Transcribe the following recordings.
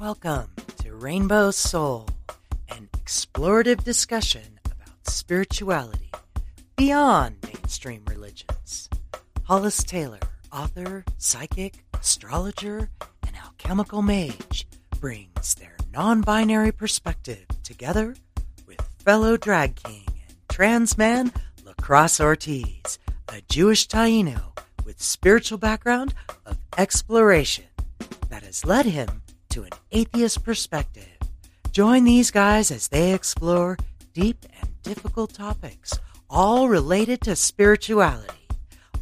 welcome to Rainbow Soul, an explorative discussion about spirituality beyond mainstream religions. Hollis Taylor, author, psychic, astrologer, and alchemical mage, brings their non binary perspective together with fellow drag king and trans man Lacrosse Ortiz, a Jewish Taino with spiritual background of exploration that has led him to an atheist perspective. Join these guys as they explore deep and difficult topics, all related to spirituality,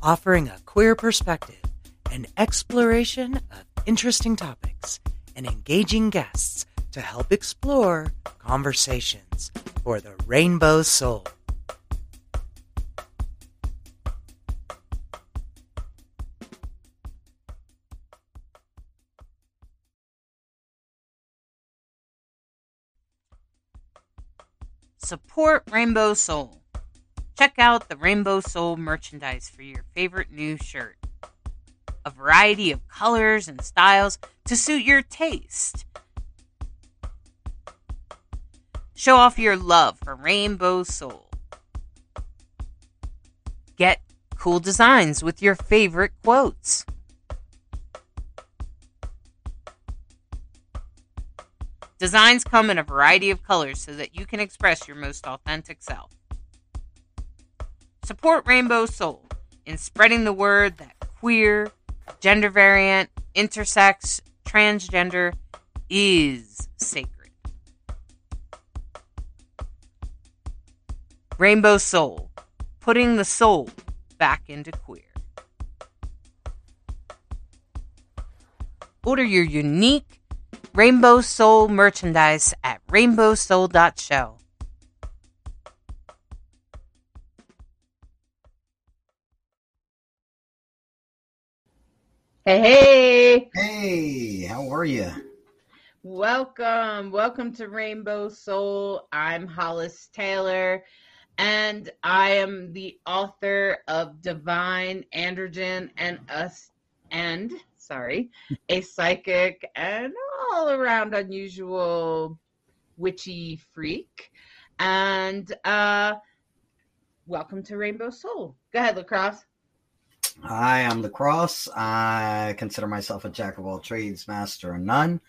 offering a queer perspective, an exploration of interesting topics, and engaging guests to help explore conversations for the rainbow soul. Support Rainbow Soul. Check out the Rainbow Soul merchandise for your favorite new shirt. A variety of colors and styles to suit your taste. Show off your love for Rainbow Soul. Get cool designs with your favorite quotes. Designs come in a variety of colors so that you can express your most authentic self. Support Rainbow Soul in spreading the word that queer, gender variant, intersex, transgender is sacred. Rainbow Soul, putting the soul back into queer. Order your unique Rainbow Soul merchandise at rainbowsoul.show. Hey, hey, Hey, how are you? welcome. Welcome to Rainbow Soul. I'm Hollis Taylor, and I am the author of Divine Androgen and Us and sorry, a psychic and all around unusual witchy freak. And uh welcome to Rainbow Soul. Go ahead, Lacrosse. Hi, I'm Lacrosse. I consider myself a jack of all trades, master of none.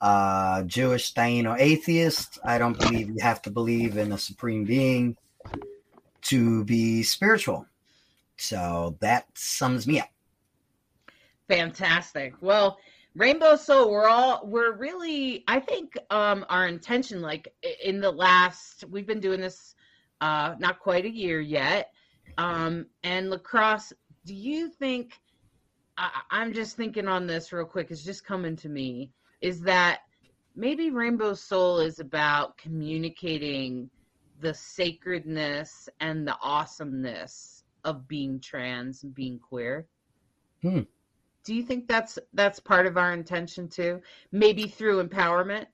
Uh, Jewish Taino atheist. I don't believe you have to believe in a supreme being to be spiritual. So that sums me up. Fantastic. Well, Rainbow Soul, we're all we're really I think um our intention like in the last we've been doing this uh not quite a year yet. Um and lacrosse, do you think I, I'm just thinking on this real quick, it's just coming to me, is that maybe Rainbow Soul is about communicating the sacredness and the awesomeness of being trans and being queer. Hmm. Do you think that's that's part of our intention too? Maybe through empowerment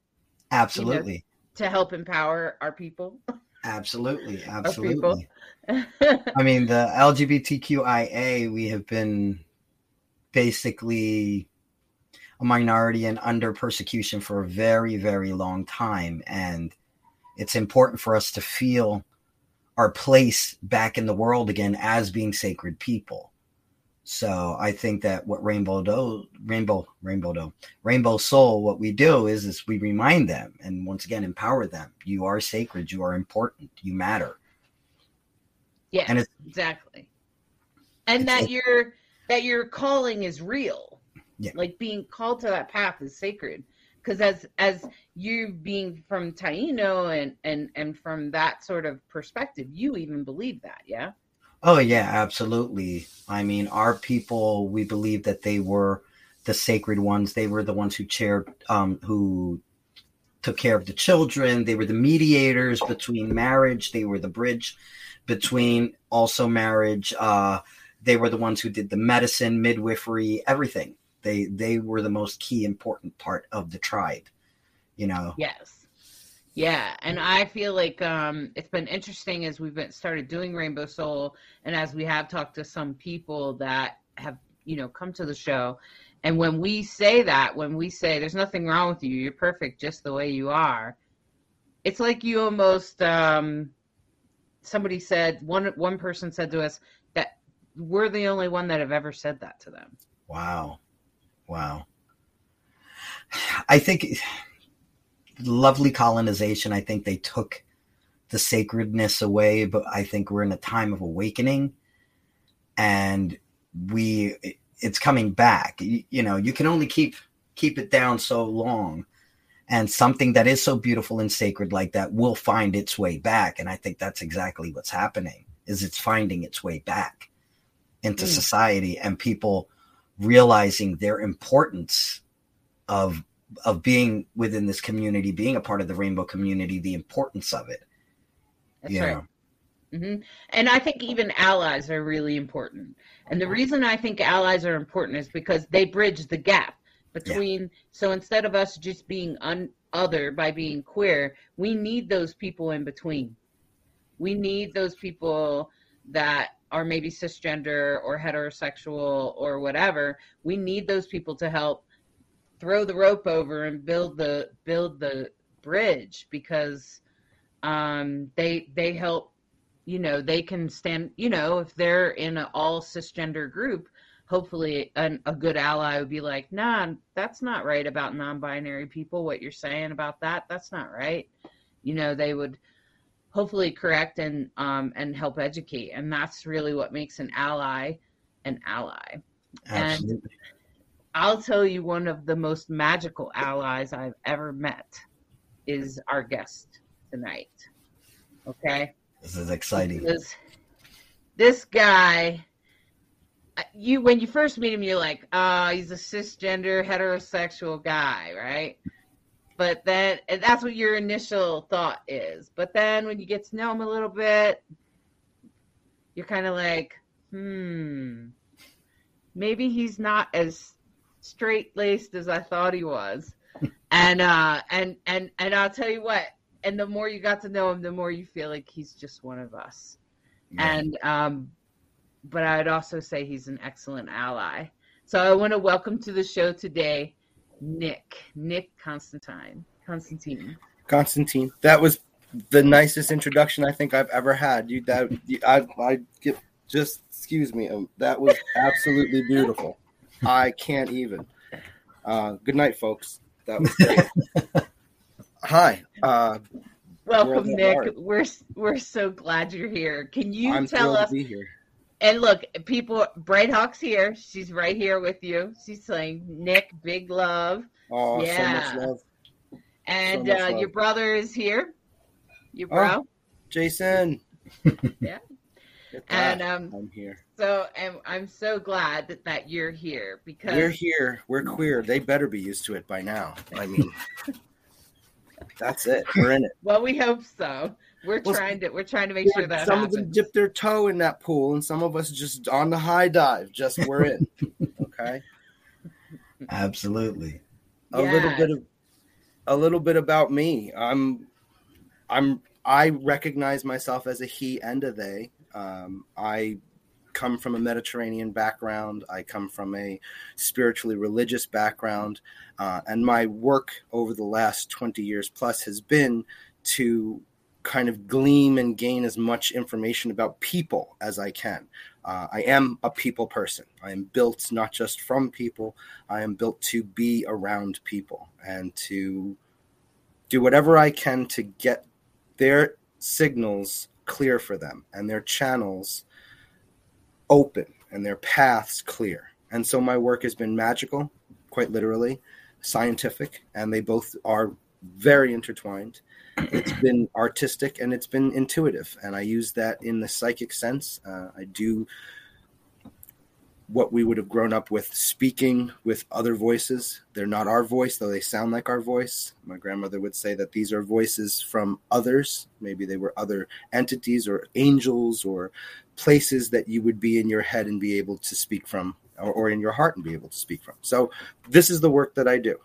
Absolutely. to help empower our people. Absolutely. Absolutely. I mean, the LGBTQIA, we have been basically a minority and under persecution for a very, very long time. And it's important for us to feel our place back in the world again as being sacred people. So I think that what Rainbow Do, Rainbow, Rainbow Do, Rainbow Soul, what we do is is we remind them and once again empower them. You are sacred. You are important. You matter. yes, And it's- exactly. And that your that your calling is real. Yeah. Like being called to that path is sacred. Because as as you being from Taino and and and from that sort of perspective, you even believe that, yeah. Oh yeah, absolutely. I mean, our people, we believe that they were the sacred ones. They were the ones who chaired, um, who took care of the children. They were the mediators between marriage. They were the bridge between also marriage. Uh, they were the ones who did the medicine, midwifery, everything. They they were the most key important part of the tribe. You know. Yes. Yeah, and I feel like um, it's been interesting as we've been started doing Rainbow Soul, and as we have talked to some people that have you know come to the show and when we say that when we say there's nothing wrong with you you're perfect just the way you are it's like you almost um somebody said one one person said to us that we're the only one that have ever said that to them Wow. Wow. I think lovely colonization, I think they took the sacredness away, but I think we're in a time of awakening and we it's coming back. You, you know, you can only keep keep it down so long. And something that is so beautiful and sacred like that will find its way back. And I think that's exactly what's happening is it's finding its way back into Mm. society and people realizing their importance of of being within this community, being a part of the rainbow community, the importance of it. that's right know. hmm And I think even allies are really important. And the reason I think allies are important is because they bridge the gap between. So instead of us just being un, other by being queer, we need those people in between. We need those people that are maybe cisgender or heterosexual or whatever. We need those people to help throw the rope over and build the build the bridge because um, they they help you know they can stand you know if they're in an all cisgender group hopefully an, a good ally would be like nah that's not right about non-binary people what you're saying about that that's not right you know they would hopefully correct and um and help educate and that's really what makes an ally an ally Absolutely. I'll tell you one of the most magical allies I've ever met is our guest tonight. Okay? This is exciting. Because this guy uh, you when you first meet him you're like, "Ah, he's a cisgender heterosexual guy, right?" But then and that's what your initial thought is. But then when you get to know him a little bit, you're kind of like, "Hmm, maybe he's not as straight laced as I thought he was. and uh and and and I'll tell you what, and the more you got to know him, the more you feel like he's just one of us. Yeah. And um but I'd also say he's an excellent ally. So I want to welcome to the show today Nick. Nick Constantine. Constantine. Constantine. That was the nicest introduction I think I've ever had. You that you, I I get just excuse me. Um, that was absolutely beautiful. I can't even. Uh, good night, folks. That was great. Hi. Uh, Welcome, Nick. Heart. We're we're so glad you're here. Can you I'm tell us to be here. And look, people, Bright Hawk's here. She's right here with you. She's saying, Nick, big love. Oh, Yeah. so much love, And So much uh, love. your brother is here. Your Oh. bro. Jason. Yeah. Get And that. um, I'm here. so and I'm so glad that, that you're here because We're here. We're queer. They better be used to it by now. I mean, that's it. We're in it. well, we hope so. We're Well, trying to we're trying to make sure that some of them happens. dip their toe in that pool, and some of us just on the high dive. Just we're in. Okay. Absolutely. A little bit of a little bit about me. I'm I'm I recognize myself as a he and a they. Um, I come from a Mediterranean background. I come from a spiritually religious background, uh, and my work over the last twenty years plus has been to kind of glean and gain as much information about people as I can. Uh, I am a people person. I am built not just from people, I am built to be around people and to do whatever I can to get their signals clear for them and their channels open and their paths clear. And so my work has been magical, quite literally, scientific, and they both are very intertwined. It's been artistic and it's been intuitive, and I use that in the psychic sense. Uh, I do what we would have grown up with speaking with other voices. They're not our voice, though they sound like our voice. My grandmother would say that these are voices from others. Maybe they were other entities or angels or places that you would be in your head and be able to speak from, or, or in your heart and be able to speak from. So, this is the work that I do.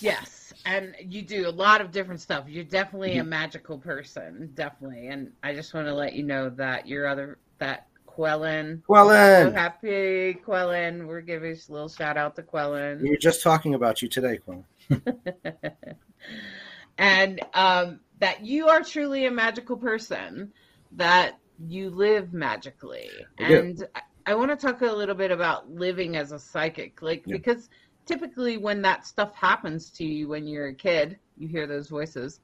Yes, and you do a lot of different stuff. You're definitely Mm-hmm. a magical person, definitely. And I just want to let you know that your other that Quellen. So Quellen. happy, Quellen. We're giving a little shout out to Quellen. We were just talking about you today, Quellen. and um, that you are truly a magical person, that you live magically. I and I, I want to talk a little bit about living as a psychic, like Yeah. because typically when that stuff happens to you when you're a kid, you hear those voices.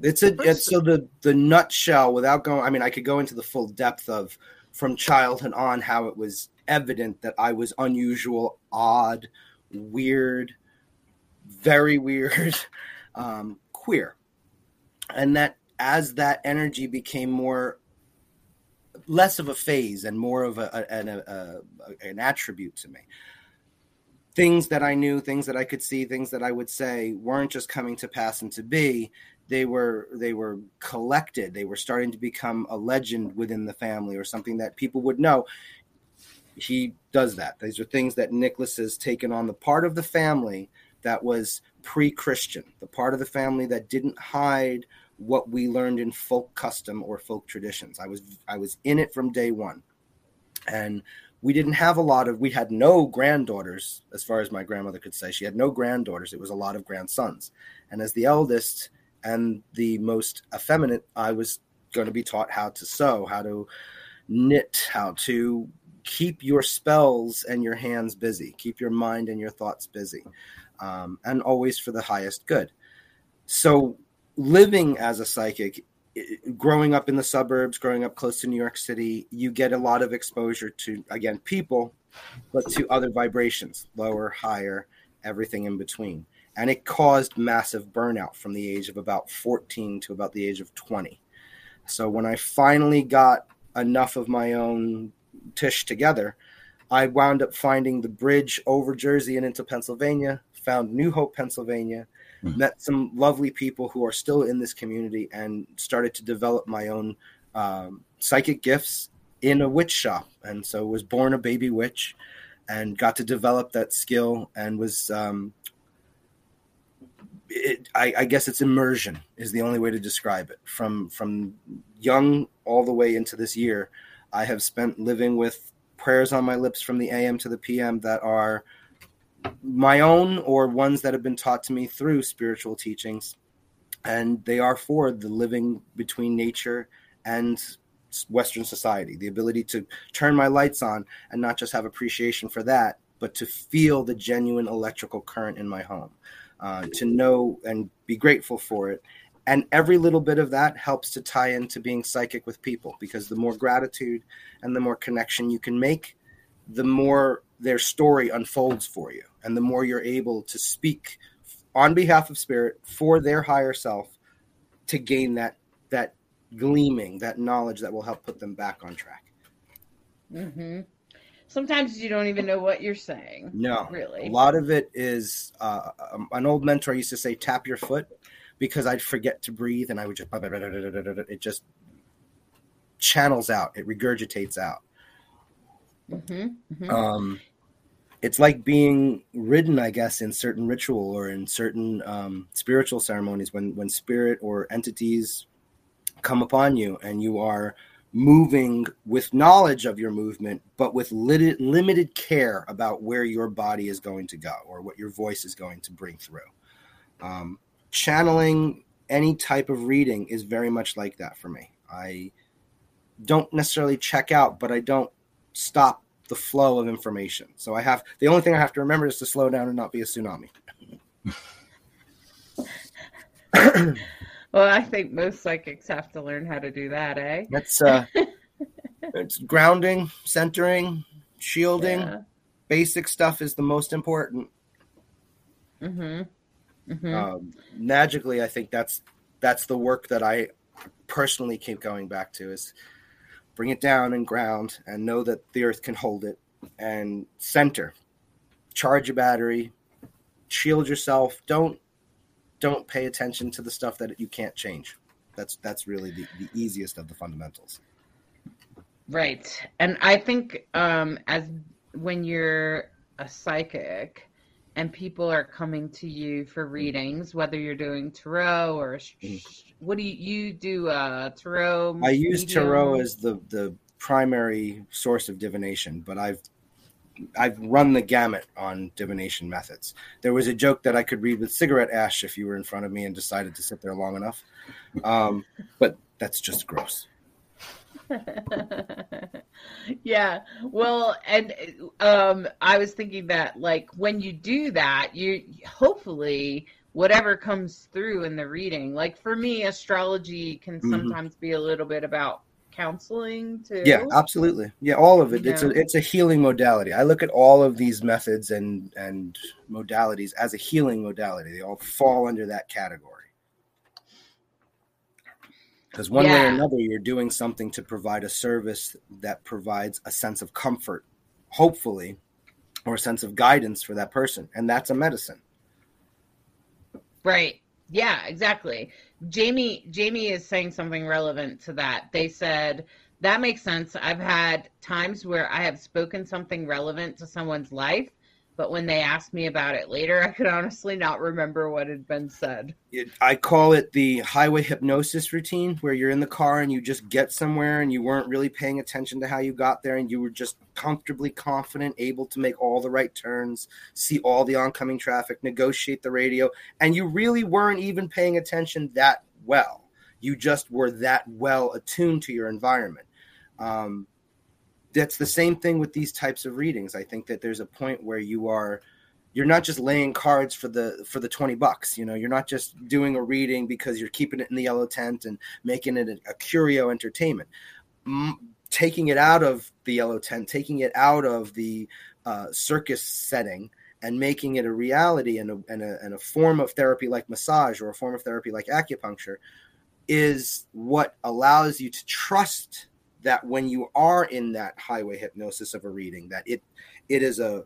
It's a it's so the the nutshell without going. I mean, I could go into the full depth of from childhood on how it was evident that I was unusual, odd, weird, very weird, um, queer, and that as that energy became more less of a phase and more of a, an, a, a an attribute to me things that i knew things that i could see things that i would say weren't just coming to pass and to be they were they were collected. They were starting to become a legend within the family or something that people would know. He does that. These are things that nicholas has taken on the part of the family that was pre-christian the part of the family that didn't hide what we learned in folk custom or folk traditions. I was i was in it from day one. And we didn't have a lot of we had no granddaughters as far as my grandmother could say. She had no granddaughters. It was a lot of grandsons. And as the eldest and the most effeminate, I was going to be taught how to sew, how to knit, how to keep your spells and your hands busy, keep your mind and your thoughts busy, um, and always for the highest good. So, living as a psychic, growing up in the suburbs, growing up close to New York City, you get a lot of exposure to, again, people, but to other vibrations, lower, higher, everything in between and it caused massive burnout from the age of about 14 to about the age of 20. So when I finally got enough of my own tish together, I wound up finding the bridge over Jersey and into Pennsylvania, found New Hope, Pennsylvania, Mhm. met some lovely people who are still in this community, and started to develop my own um, psychic gifts in a witch shop. And so was born a baby witch and got to develop that skill and was um, it, I, I guess it's immersion is the only way to describe it. From from young all the way into this year, I have spent living with prayers on my lips from the AM to the PM that are my own or ones that have been taught to me through spiritual teachings, and they are for the living between nature and Western society. The ability to turn my lights on and not just have appreciation for that, but to feel the genuine electrical current in my home uh, to know and be grateful for it. And every little bit of that helps to tie into being psychic with people because the more gratitude and the more connection you can make, the more their story unfolds for you. And the more you're able to speak on behalf of spirit for their higher self to gain that, that gleaming, that knowledge that will help put them back on track. hmm Sometimes you don't even know what you're saying. No, Really? A lot of it is uh, um, an old mentor used to say, "Tap your foot," because I'd forget to breathe, and I would just it just channels out, it regurgitates out. hmm hmm Um, it's like being ridden, I guess, in certain ritual or in certain um, spiritual ceremonies when when spirit or entities come upon you and you are moving with knowledge of your movement, but with lit- limited care about where your body is going to go or what your voice is going to bring through. Um, channeling any type of reading is very much like that for me. I don't necessarily check out, but I don't stop the flow of information. So I have the only thing I have to remember is to slow down and not be a tsunami. Well, I think most psychics have to learn how to do that, eh? That's uh, it's grounding, centering, shielding. Yeah. Basic stuff is the most important. hmm hmm Um, magically, I think that's that's the work that I personally keep going back to is bring it down and ground and know that the earth can hold it and center, charge your battery, shield yourself. Don't don't pay attention to the stuff that you can't change. That's that's really the, the easiest of the fundamentals. Right. And I think um as when you're a psychic and people are coming to you for readings, whether you're doing tarot or Mhm. what do you you do uh tarot I use medium? tarot as the the primary source of divination, but I've I've run the gamut on divination methods. There was a joke that I could read with cigarette ash if you were in front of me and decided to sit there long enough, um, but that's just gross. yeah well and um i was thinking that like when you do that you hopefully whatever comes through in the reading like for me astrology can Mhm. sometimes be a little bit about counseling too Yeah, absolutely. Yeah, all of it. It's a it's a healing modality. I look at all of these methods and and modalities as a healing modality. They all fall under that category. Because one way or another, you're doing something to provide a service that provides a sense of comfort, hopefully, or a sense of guidance for that person, and that's a medicine. Right. Yeah, exactly. Jamie Jamie is saying something relevant to that. They said that makes sense. I've had times where I have spoken something relevant to someone's life, but when they asked me about it later, I could honestly not remember what had been said. it, I call it the highway hypnosis routine, where you're in the car and you just get somewhere and you weren't really paying attention to how you got there, and you were just comfortably confident, able to make all the right turns, see all the oncoming traffic, negotiate the radio, and you really weren't even paying attention that well. You just were that well attuned to your environment. Um, that's the same thing with these types of readings. I think that there's a point where you are you're not just laying cards for the for the 20 bucks you know you're not just doing a reading because you're keeping it in the yellow tent and making it a, a curio entertainment M- taking it out of the yellow tent taking it out of the uh, circus setting and making it a reality and a, and, a, and a form of therapy like massage or a form of therapy like acupuncture is what allows you to trust that when you are in that highway hypnosis of a reading that it it is a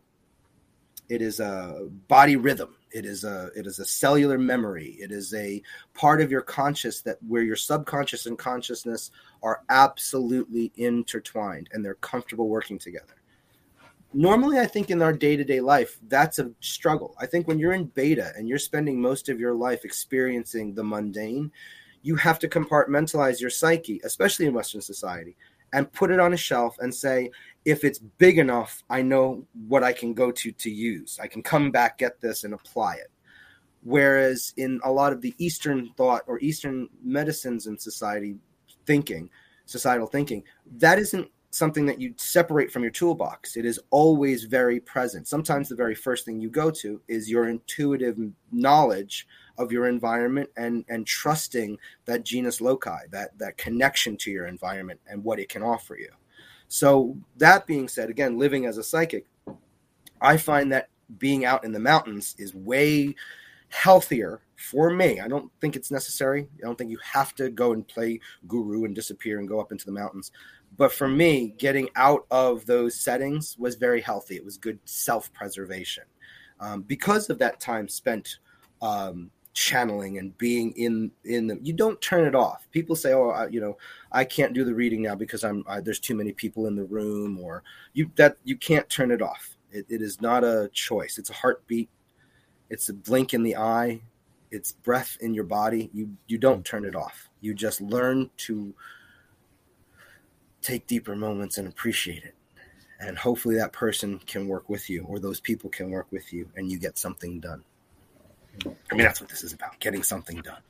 it is a body rhythm. It is a it is a cellular memory. It is a part of your conscious that where your subconscious and consciousness are absolutely intertwined and they're comfortable working together. Normally i think in our day-to-day life that's a struggle. I think when you're in beta and you're spending most of your life experiencing the mundane you have to compartmentalize your psyche especially in western society and put it on a shelf and say if it's big enough, I know what I can go to to use. I can come back, get this, and apply it. Whereas in a lot of the Eastern thought or Eastern medicines and society thinking, societal thinking, that isn't something that you separate from your toolbox. It is always very present. Sometimes the very first thing you go to is your intuitive knowledge of your environment and and trusting that genius loci, that that connection to your environment and what it can offer you. So that being said, again, living as a psychic, I find that being out in the mountains is way healthier for me. I don't think it's necessary. I don't think you have to go and play guru and disappear and go up into the mountains. But for me, getting out of those settings was very healthy. It was good self preservation um, because of that time spent um, channeling and being in in them. You don't turn it off. People say, "Oh, I, you know, I can't do the reading now because I'm I, there's too many people in the room," or you that you can't turn it off. It, it is not a choice. It's a heartbeat. It's a blink in the eye. It's breath in your body. You you don't turn it off. You just learn to take deeper moments and appreciate it. And hopefully that person can work with you or those people can work with you and you get something done. I mean, that's what this is about getting something done.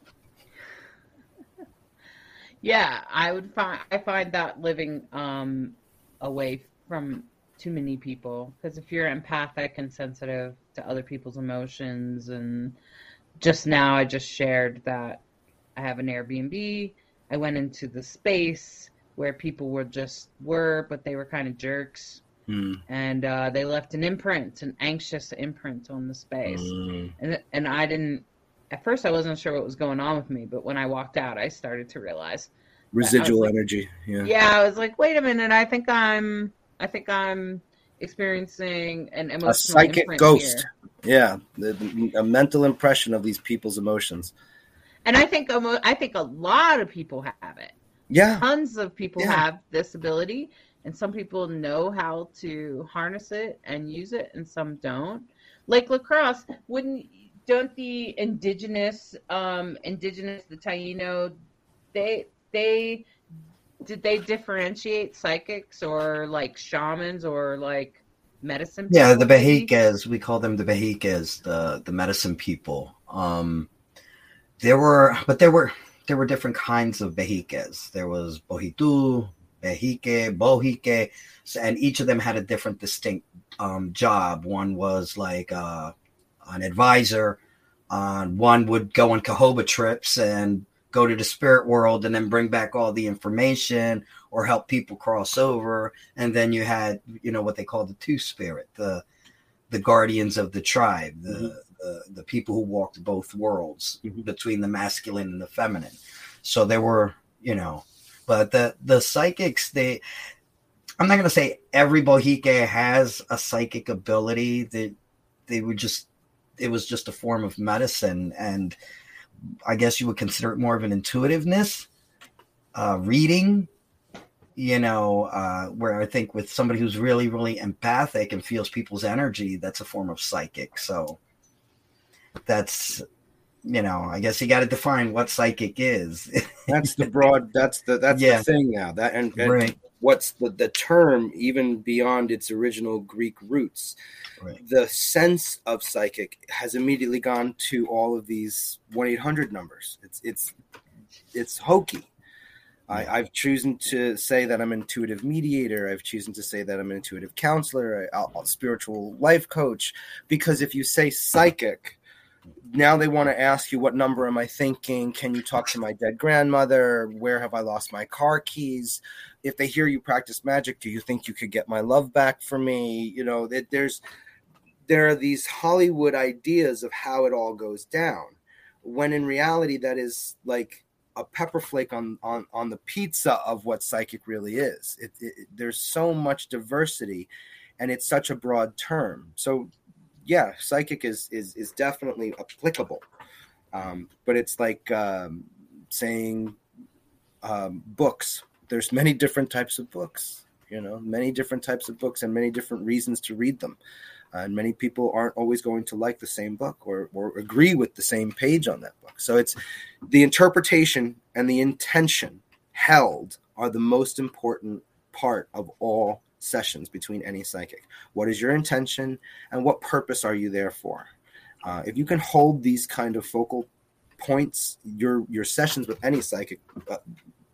Yeah, I would find I find that living um away from too many people because if you're empathic and sensitive to other people's emotions and just now I just shared that I have an Airbnb. I went into the space where people were just were, but they were kind of jerks, Mm, and uh, they left an imprint, an anxious imprint on the space. mm, And and I didn't. At first, I wasn't sure what was going on with me, but when I walked out, I started to realize. Residual like- energy. Yeah. Yeah, I was like, wait a minute. I think I'm. I think I'm experiencing an emotional A psychic ghost. here. Yeah. The, the- a mental impression of these people's emotions. And I think I think a lot of people have it. Yeah. Tons of people Yeah. have this ability, and some people know how to harness it and use it, and some don't. Like lacrosse, wouldn't don't the indigenous um indigenous the Taino they they did they differentiate psychics or like shamans or like medicine? Yeah, the people? Behiques, we call them the Behiques, the the medicine people. Um, there were, but there were there were different kinds of Behiques. There was Bohitu, Bohique, and each of them had a different distinct um, job. One was like uh, an advisor. Uh, one would go on Cohoba trips and go to the spirit world and then bring back all the information or help people cross over. And then you had, you know, what they call the two spirit, the the guardians of the tribe, the Mhm. the, the people who walked both worlds Mhm. between the masculine and the feminine. So there were, you know, but the the psychics they I'm not going to say every Bohique has a psychic ability. They they would just it was just a form of medicine and I guess you would consider it more of an intuitiveness, uh, reading, you know, uh, where I think with somebody who's really, really empathic and feels people's energy, that's a form of psychic. So that's, you know, I guess you got to define what psychic is. That's the broad. That's the that's Yeah. the thing now. That and, and right. what's the the term even beyond its original Greek roots. Right. The sense of psychic has immediately gone to all of these one eight hundred numbers. It's it's it's hokey. I, I've chosen to say that I'm an intuitive mediator. I've chosen to say that I'm an intuitive counselor, a, a spiritual life coach, because if you say psychic, now they want to ask you what number am I thinking? Can you talk to my dead grandmother? Where have I lost my car keys? If they hear you practice magic, do you think you could get my love back for me? You know, that there's there are these Hollywood ideas of how it all goes down, when in reality that is like a pepper flake on on on the pizza of what psychic really is. It, it, there's so much diversity, and it's such a broad term. So, yeah, psychic is is is definitely applicable, um, but it's like um, saying um, books. There's many different types of books. You know, many different types of books and many different reasons to read them. Uh, and many people aren't always going to like the same book or, or agree with the same page on that book. So it's the interpretation and the intention held are the most important part of all sessions between any psychic. What is your intention and what purpose are you there for? Uh, if you can hold these kind of focal points, your your sessions with any psychic uh,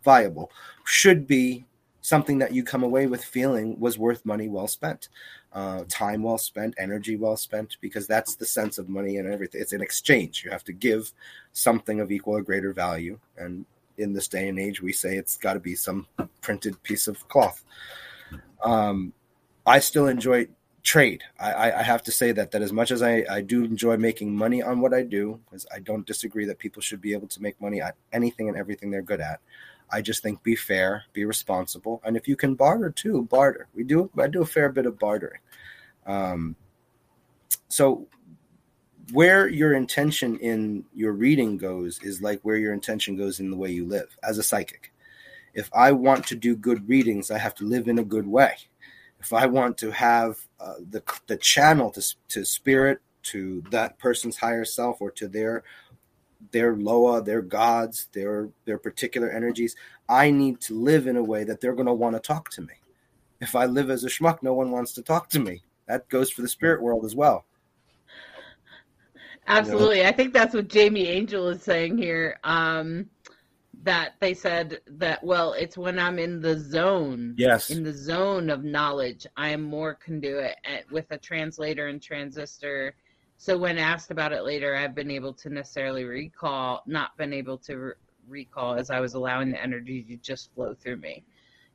viable should be something that you come away with feeling was worth money well spent uh, time well spent, energy well spent, because that's the sense of money and everything. It's an exchange. You have to give something of equal or greater value. And in this day and age, we say it's got to be some printed piece of cloth. Um, I still enjoy trade. I, I, have to say that that as much as I, I do enjoy making money on what I do, because I don't disagree that people should be able to make money at anything and everything they're good at. I just think be fair, be responsible, and if you can barter too, barter. We do I do a fair bit of bartering. Um, so where your intention in your reading goes is like where your intention goes in the way you live as a psychic. If I want to do good readings, I have to live in a good way. If I want to have uh, the the channel to to spirit to that person's higher self or to their their loa, their gods, their their particular energies, I need to live in a way that they're going to want to talk to me. If I live as a schmuck, no one wants to talk to me. That goes for the spirit world as well. Absolutely. I think that's what Jamie Angel is saying here. Um, that they said that, well, it's when I'm in the zone, Yes. in the zone of knowledge, I am more conduit at, with a translator and transistor. So when asked about it later, I've been able to necessarily recall, not been able to re- recall as I was allowing the energy to just flow through me.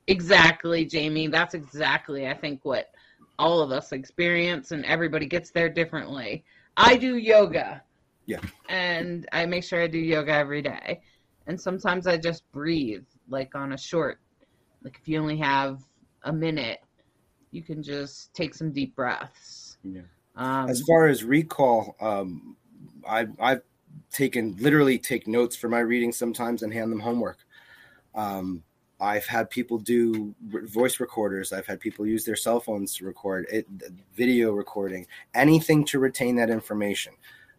Exactly, Jamie. That's exactly, I think, what all of us experience, and everybody gets there differently. I do yoga. Yeah. And I make sure I do yoga every day. And sometimes I just breathe, like on a short, like if you only have a minute, you can just take some deep breaths. Yeah. Um, As far as recall, um, I've I've taken literally take notes for my readings sometimes and hand them homework. Um, I've had people do voice recorders. I've had people use their cell phones to record it, video recording, anything to retain that information.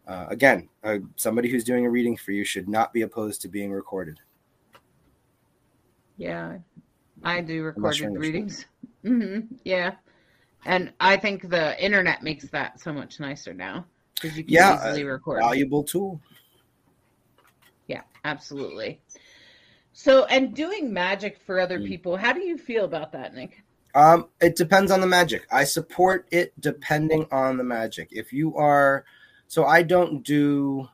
Uh, again, uh, somebody who's doing a reading for you should not be opposed to being recorded. Yeah, I do recorded readings. hmm Yeah, and I think the internet makes that so much nicer now because you can Yeah, easily record. Valuable tool. Yeah, absolutely. So, and doing magic for other Mm. people, how do you feel about that, Nick? Um, it depends on the magic. I support it depending on the magic. If you are, so I don't do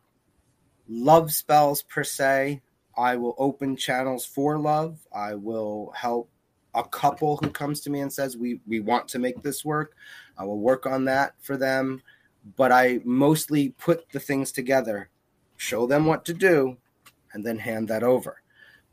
love spells per se. I will open channels for love. I will help a couple who comes to me and says we we want to make this work. I will work on that for them, but I mostly put the things together, show them what to do, and then hand that over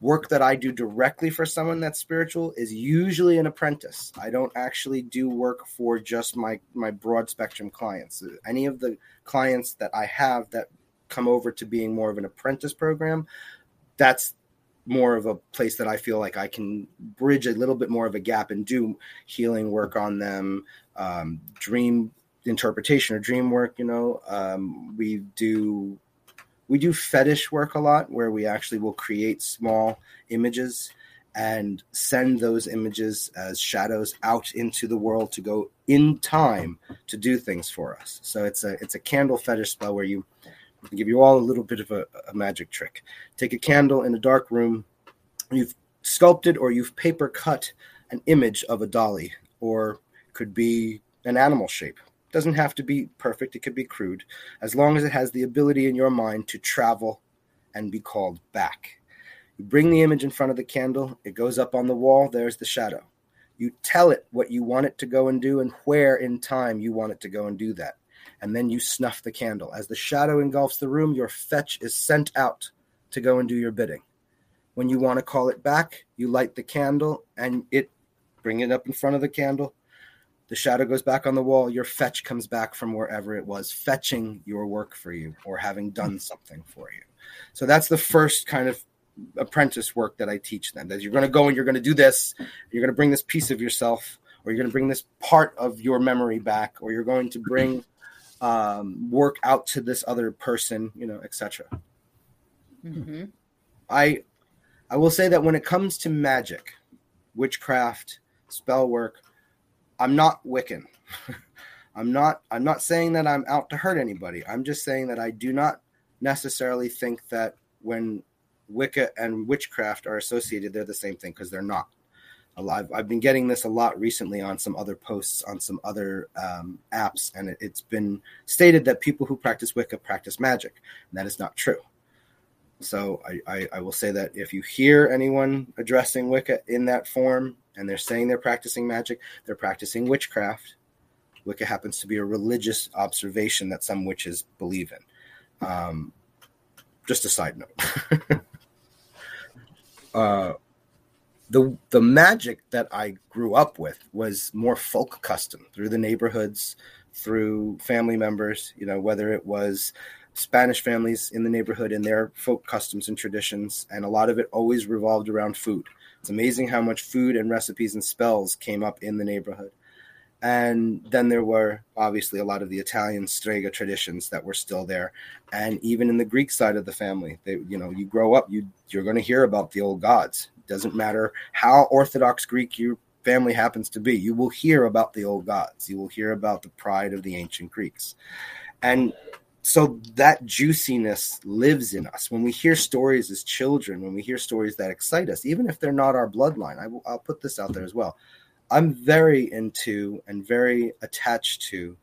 work that I do directly for someone that's spiritual is usually an apprentice. I don't actually do work for just my my broad spectrum clients. Any of the clients that I have that come over to being more of an apprentice program, that's more of a place that I feel like I can bridge a little bit more of a gap and do healing work on them, um, dream interpretation or dream work. You know, um, we do we do fetish work a lot where we actually will create small images and send those images as shadows out into the world to go in time to do things for us. So it's a it's a candle fetish spell where you I'll give you all a little bit of a, a magic trick. Take a candle in a dark room you've sculpted or you've paper cut an image of a dolly or could be an animal shape doesn't have to be perfect it could be crude as long as it has the ability in your mind to travel and be called back. You bring the image in front of the candle, it goes up on the wall, there's the shadow. You tell it what you want it to go and do and where in time you want it to go and do that. And then you snuff the candle. As the shadow engulfs the room, your fetch is sent out to go and do your bidding. When you want to call it back, you light the candle and it bring it up in front of the candle, the shadow goes back on the wall. Your fetch comes back from wherever it was fetching your work for you or having done something for you. So that's the first kind of apprentice work that i teach them that you're going to go and you're going to do this you're going to bring this piece of yourself or you're going to bring this part of your memory back or you're going to bring um, work out to this other person you know etc hmm I I will say that when it comes to magic, witchcraft, spell work, I'm not Wiccan. I'm not I'm not saying that I'm out to hurt anybody. I'm just saying that I do not necessarily think that when Wicca and witchcraft are associated, they're the same thing because they're not. I've, I've been getting this a lot recently on some other posts on some other um, apps, and it, it's been stated that people who practice Wicca practice magic. And that is not true. So I, I, I will say that if you hear anyone addressing Wicca in that form and they're saying they're practicing magic, they're practicing witchcraft. Wicca happens to be a religious observation that some witches believe in. Um, just a side note. uh, the the magic that I grew up with was more folk custom through the neighborhoods, through family members. You know, whether it was Spanish families in the neighborhood and their folk customs and traditions, and a lot of it always revolved around food. It's amazing how much food and recipes and spells came up in the neighborhood. And then there were obviously a lot of the Italian strega traditions that were still there, and even in the Greek side of the family, they, you know, you grow up, you you're going to hear about the old gods. Doesn't matter how Orthodox Greek your family happens to be, you will hear about the old gods. You will hear about the pride of the ancient Greeks, and so that juiciness lives in us. When we hear stories as children when we hear stories that excite us even if they're not our bloodline I will, i'll put this out there as well. I'm very into and very attached to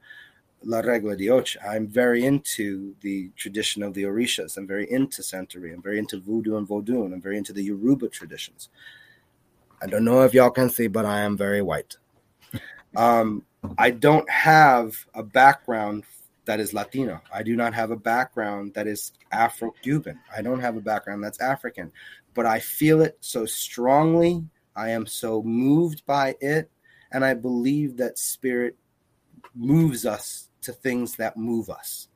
la regla de ocha. I'm very into the tradition of the orishas. I'm very into santeria. I'm very into voodoo and vodun. I'm very into the yoruba traditions. I don't know if y'all can see but i am very white. Um, i don't have a background that is Latino. I do not have a background that is Afro Cuban. I don't have a background that's African, but I feel it so strongly. I am so moved by it. And I believe that spirit moves us to things that move us.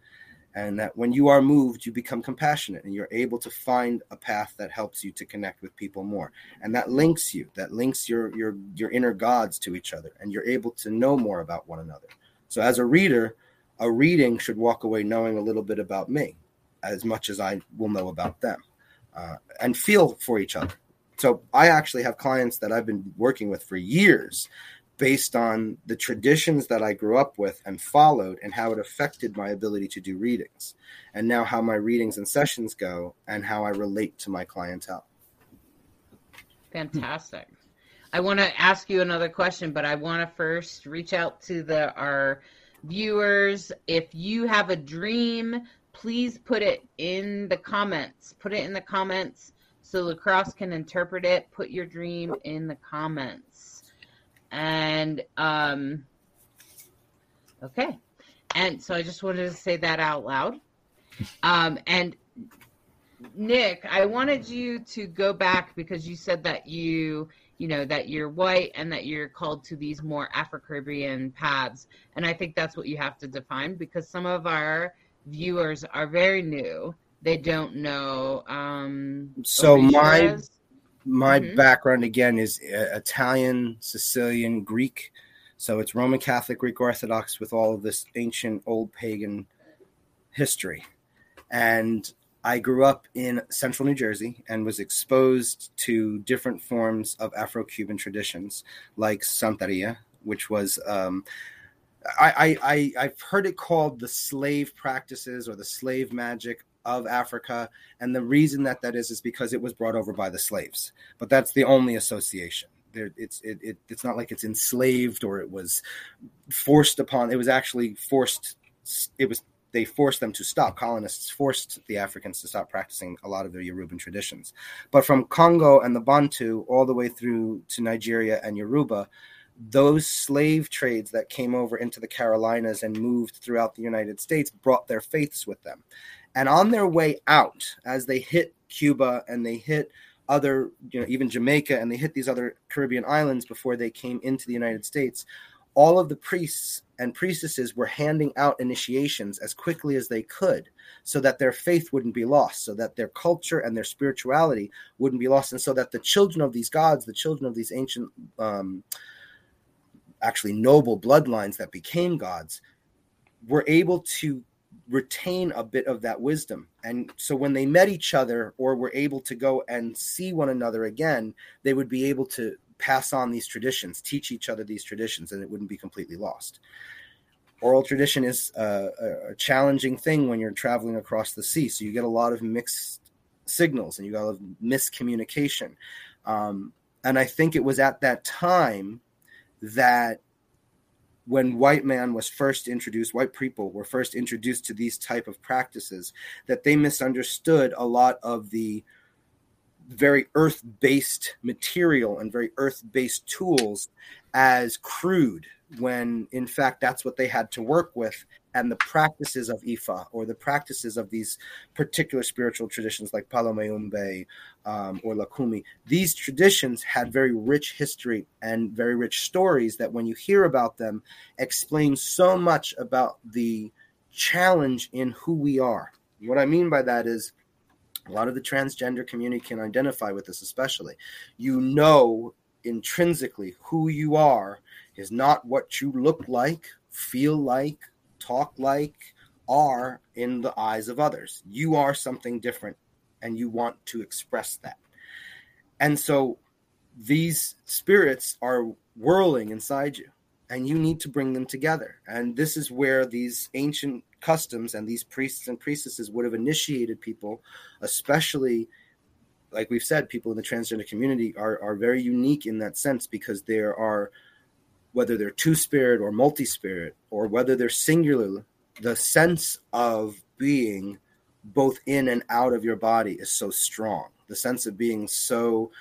And that when you are moved, you become compassionate and you're able to find a path that helps you to connect with people more. And that links you, that links your your your inner gods to each other, and you're able to know more about one another. So as a reader, a reading should walk away knowing a little bit about me as much as I will know about them uh, and feel for each other. So I actually have clients that I've been working with for years based on the traditions that I grew up with and followed and how it affected my ability to do readings. And now how my readings and sessions go and how I relate to my clientele. Fantastic. I want to ask you another question, but I want to first reach out to the our viewers. If you have a dream, please put it in the comments. Put it in the comments so lacrosse can interpret it. Put your dream in the comments. And um okay. And so I just wanted to say that out loud. Um and Nick, I wanted you to go back because you said that you, you know, that you're white and that you're called to these more Afro Caribbean paths. And I think that's what you have to define because some of our viewers are very new. They don't know. Um, so my my Mhm. background again is uh, Italian, Sicilian, Greek. So it's Roman Catholic, Greek Orthodox with all of this ancient old pagan history. And I grew up in central New Jersey and was exposed to different forms of Afro Cuban traditions like Santeria, which was. Um, I, I, I, I've heard it called the slave practices or the slave magic of Africa. And the reason that that is is because it was brought over by the slaves. But that's the only association. There, it's it, it, it's not like it's enslaved or it was forced upon. It was actually forced. It was they forced them to stop. Colonists forced the Africans to stop practicing a lot of their Yoruban traditions. But from Congo and the Bantu all the way through to Nigeria and Yoruba, those slave trades that came over into the Carolinas and moved throughout the United States brought their faiths with them. And on their way out, as they hit Cuba and they hit other, you know, even Jamaica and they hit these other Caribbean islands before they came into the United States, all of the priests and priestesses were handing out initiations as quickly as they could so that their faith wouldn't be lost, so that their culture and their spirituality wouldn't be lost, and so that the children of these gods, the children of these ancient, um, actually noble bloodlines that became gods, were able to retain a bit of that wisdom. And so when they met each other or were able to go and see one another again, they would be able to pass on these traditions, teach each other these traditions, and it wouldn't be completely lost. Oral tradition is a, a challenging thing when you're traveling across the sea. So you get a lot of mixed signals and you got a lot of miscommunication. Um, and I think it was at that time that when white man was first introduced white people were first introduced to these type of practices that they misunderstood a lot of the very earth-based material and very earth-based tools as crude when in fact that's what they had to work with. And the practices of ifa or the practices of these particular spiritual traditions like Palo Mayombe um, or Lucumí these traditions had very rich history and very rich stories that when you hear about them explain so much about the challenge in who we are. What i mean by that is a lot of the transgender community can identify with this especially. You know intrinsically who you are is not what you look like feel like talk like are in the eyes of others. You are something different and you want to express that. And so these spirits are whirling inside you and you need to bring them together. And this is where these ancient customs and these priests and priestesses would have initiated people especially like we've said people in the transgender community are, are very unique in that sense because there are whether they're two spirit or multi spirit or whether they're singular the sense of being both in and out of your body is so strong. The sense of being so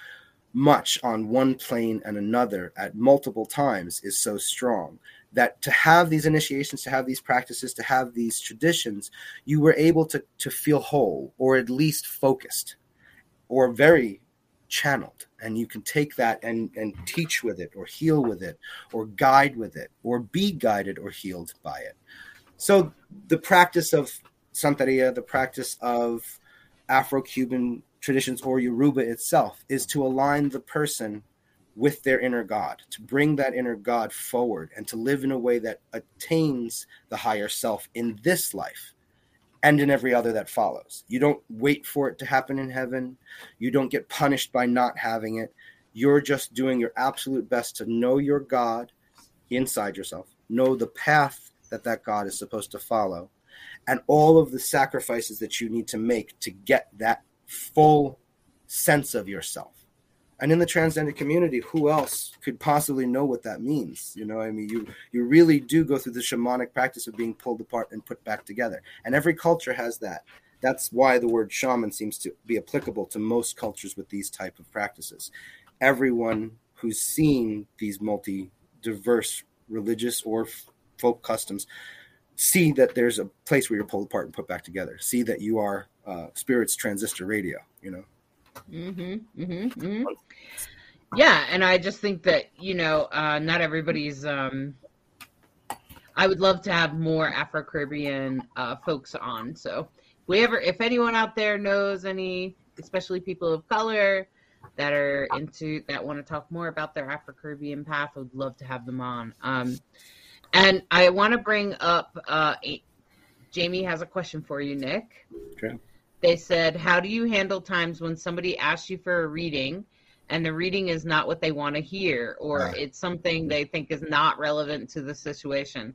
much on one plane and another at multiple times is so strong that to have these initiations to have these practices to have these traditions you were able to to feel whole or at least focused or very channeled. And you can take that and and teach with it or heal with it or guide with it or be guided or healed by it. So the practice of santeria the practice of afro-cuban traditions or yoruba itself is to align the person with their inner god to bring that inner god forward and to live in a way that attains the higher self in this life and in every other that follows. You don't wait for it to happen in heaven. You don't get punished by not having it. You're just doing your absolute best to know your God inside yourself, know the path that that God is supposed to follow, and all of the sacrifices that you need to make to get that full sense of yourself and in the transgender community who else could possibly know what that means? You know i mean you you really do go through the shamanic practice of being pulled apart and put back together. And every culture has that. That's why the word shaman seems to be applicable to most cultures with these type of practices. Everyone who's seen these multi diverse religious or folk customs see that there's a place where you're pulled apart and put back together. See that you are uh, spirits transistor radio you know Mm-hmm, mm-hmm. Yeah, and I just think that you know, uh, not everybody's. Um, I would love to have more Afro Caribbean uh, folks on. So, if we ever, if anyone out there knows any, especially people of color that are into that want to talk more about their Afro Caribbean path, I would love to have them on. Um, and I want to bring up. Uh, Jamie has a question for you, Nick. Okay. They said, How do you handle times when somebody asks you for a reading and the reading is not what they want to hear or right. it's something they think is not relevant to the situation?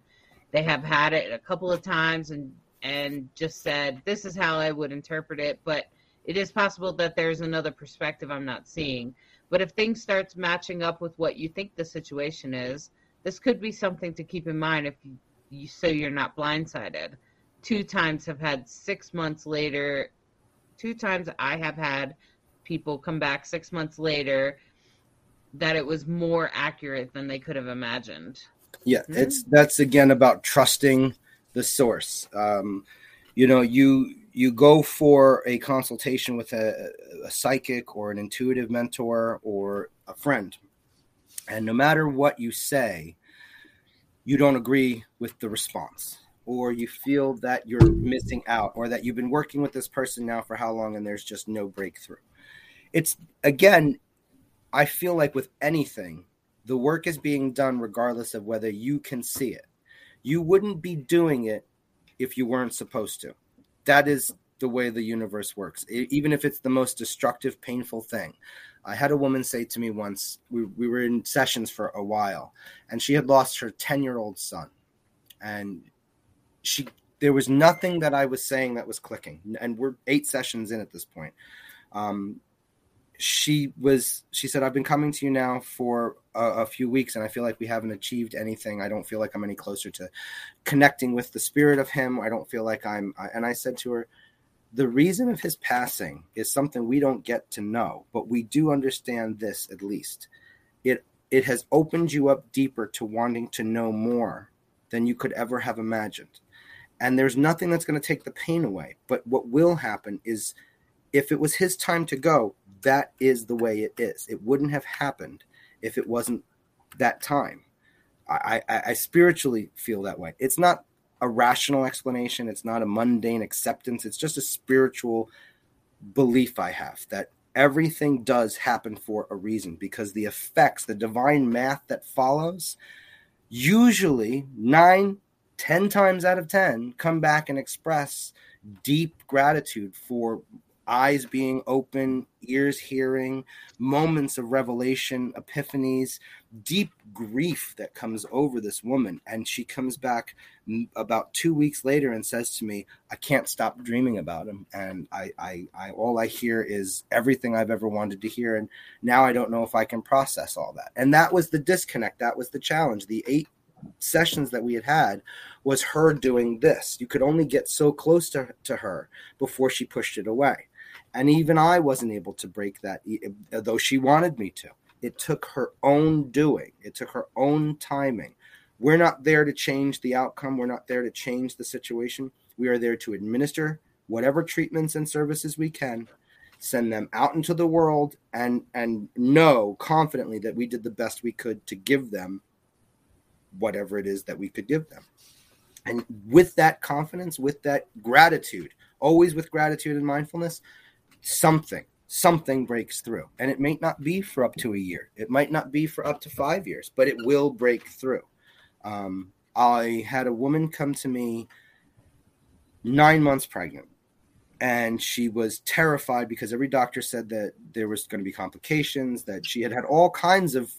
They have had it a couple of times and and just said, This is how I would interpret it, but it is possible that there's another perspective I'm not seeing. But if things starts matching up with what you think the situation is, this could be something to keep in mind if you, you so you're not blindsided. Two times have had six months later two times I have had people come back six months later that it was more accurate than they could have imagined. Yeah, mm-hmm. it's that's again about trusting the source. Um, you know, you you go for a consultation with a, a psychic or an intuitive mentor or a friend, and no matter what you say, you don't agree with the response or you feel that you're missing out or that you've been working with this person now for how long and there's just no breakthrough. It's again, I feel like with anything, the work is being done regardless of whether you can see it. You wouldn't be doing it if you weren't supposed to. That is the way the universe works, even if it's the most destructive, painful thing. I had a woman say to me once, we, we were in sessions for a while, and she had lost her 10 year old son. And she there was nothing that I was saying that was clicking, and we're eight sessions in at this point. Um, she was she said i've been coming to you now for a, a, few weeks and i feel like we haven't achieved anything. I don't feel like i'm any closer to connecting with the spirit of him. I don't feel like i'm I, and i said to her the reason of his passing is something we don't get to know but we do understand this at least. It it has opened you up deeper to wanting to know more than you could ever have imagined and there's nothing that's going to take the pain away. But what will happen is if it was his time to go, that is the way it is. It wouldn't have happened if it wasn't that time. I, I, I spiritually feel that way. It's not a rational explanation, it's not a mundane acceptance, it's just a spiritual belief I have that everything does happen for a reason because the effects, the divine math that follows, usually nine 10 times out of 10 come back and express deep gratitude for eyes being open, ears hearing, moments of revelation, epiphanies, deep grief that comes over this woman. And she comes back about two weeks later and says to me, I can't stop dreaming about him. And I, I, I all I hear is everything I've ever wanted to hear. And now I don't know if I can process all that. And that was the disconnect. That was the challenge. The eight sessions that we had had was her doing this. You could only get so close to, to her before she pushed it away. And even I wasn't able to break that, though she wanted me to. It took her own doing, it took her own timing. We're not there to change the outcome, we're not there to change the situation. We are there to administer whatever treatments and services we can send them out into the world and and know confidently that we did the best we could to give them whatever it is that we could give them. And with that confidence, with that gratitude, always with gratitude and mindfulness, something, something breaks through. And it may not be for up to a year, it might not be for up to five years, but it will break through. Um, I had a woman come to me nine months pregnant. And she was terrified because every doctor said that there was going to be complications, that she had had all kinds of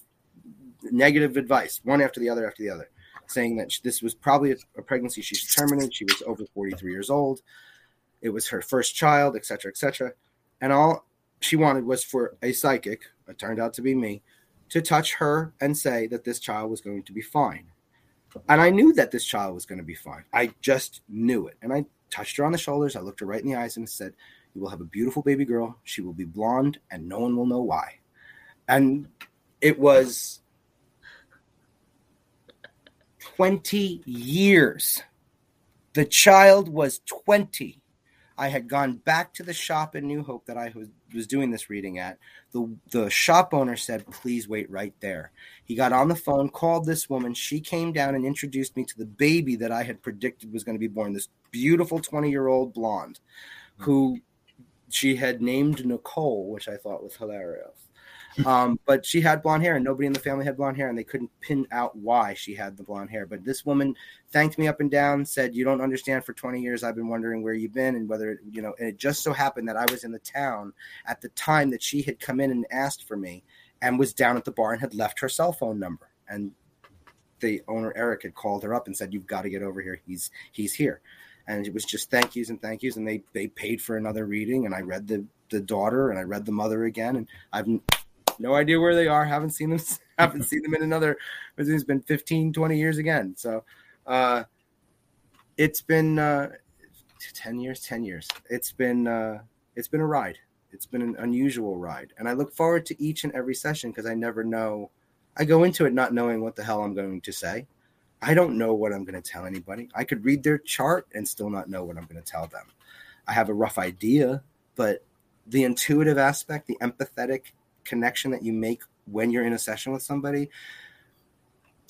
negative advice, one after the other after the other, saying that this was probably a, pregnancy she should terminate. She was over 43 years old. It was her first child, etc., etc. And all she wanted was for a psychic, it turned out to be me, to touch her and say that this child was going to be fine. And I knew that this child was going to be fine. I just knew it. And I touched her on the shoulders. I looked her right in the eyes and said, You will have a beautiful baby girl. She will be blonde, and no one will know why. And it was 20 years. The child was 20. I had gone back to the shop in New Hope that I was, doing this reading at. The, the shop owner said, Please wait right there. He got on the phone, called this woman. She came down and introduced me to the baby that I had predicted was going to be born this beautiful 20 year old blonde who she had named Nicole, which I thought was hilarious. Um, but she had blonde hair, and nobody in the family had blonde hair, and they couldn't pin out why she had the blonde hair. But this woman thanked me up and down, said, "You don't understand. For 20 years, I've been wondering where you've been and whether you know." And it just so happened that I was in the town at the time that she had come in and asked for me, and was down at the bar and had left her cell phone number. And the owner Eric had called her up and said, "You've got to get over here. He's he's here." And it was just thank yous and thank yous, and they they paid for another reading, and I read the the daughter and I read the mother again, and I've no idea where they are. Haven't seen them. Haven't seen them in another. It's been 15, 20 years again. So, uh, it's been uh, 10 years. 10 years. It's been uh, it's been a ride. It's been an unusual ride, and I look forward to each and every session because I never know. I go into it not knowing what the hell I'm going to say. I don't know what I'm going to tell anybody. I could read their chart and still not know what I'm going to tell them. I have a rough idea, but the intuitive aspect, the empathetic connection that you make when you're in a session with somebody.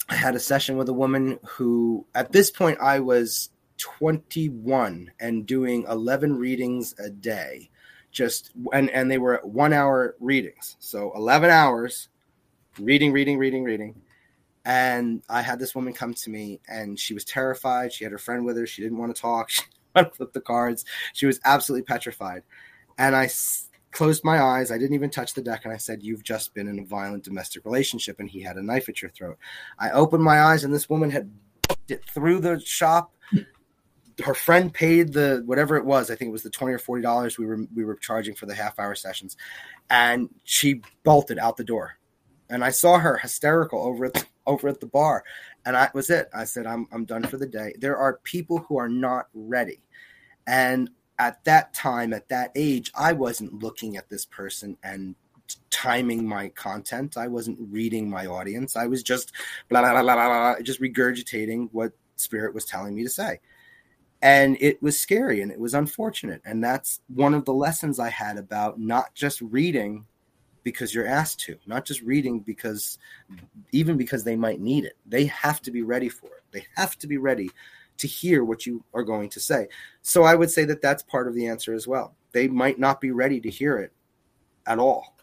I had a session with a woman who, at this point, I was 21 and doing 11 readings a day. Just and and they were one hour readings, so 11 hours reading, reading, reading, reading. And I had this woman come to me, and she was terrified. She had her friend with her. She didn't want to talk. She flipped the cards. She was absolutely petrified. And I closed my eyes. I didn't even touch the deck. And I said, You've just been in a violent domestic relationship. And he had a knife at your throat. I opened my eyes, and this woman had it through the shop. Her friend paid the whatever it was. I think it was the twenty or forty dollars we were we were charging for the half hour sessions, and she bolted out the door. And I saw her hysterical over at the, over at the bar, and I was it. I said, "I'm I'm done for the day." There are people who are not ready, and at that time, at that age, I wasn't looking at this person and timing my content. I wasn't reading my audience. I was just blah, blah, blah, blah, blah, just regurgitating what spirit was telling me to say. And it was scary and it was unfortunate. And that's one of the lessons I had about not just reading because you're asked to, not just reading because even because they might need it. They have to be ready for it. They have to be ready to hear what you are going to say. So I would say that that's part of the answer as well. They might not be ready to hear it at all.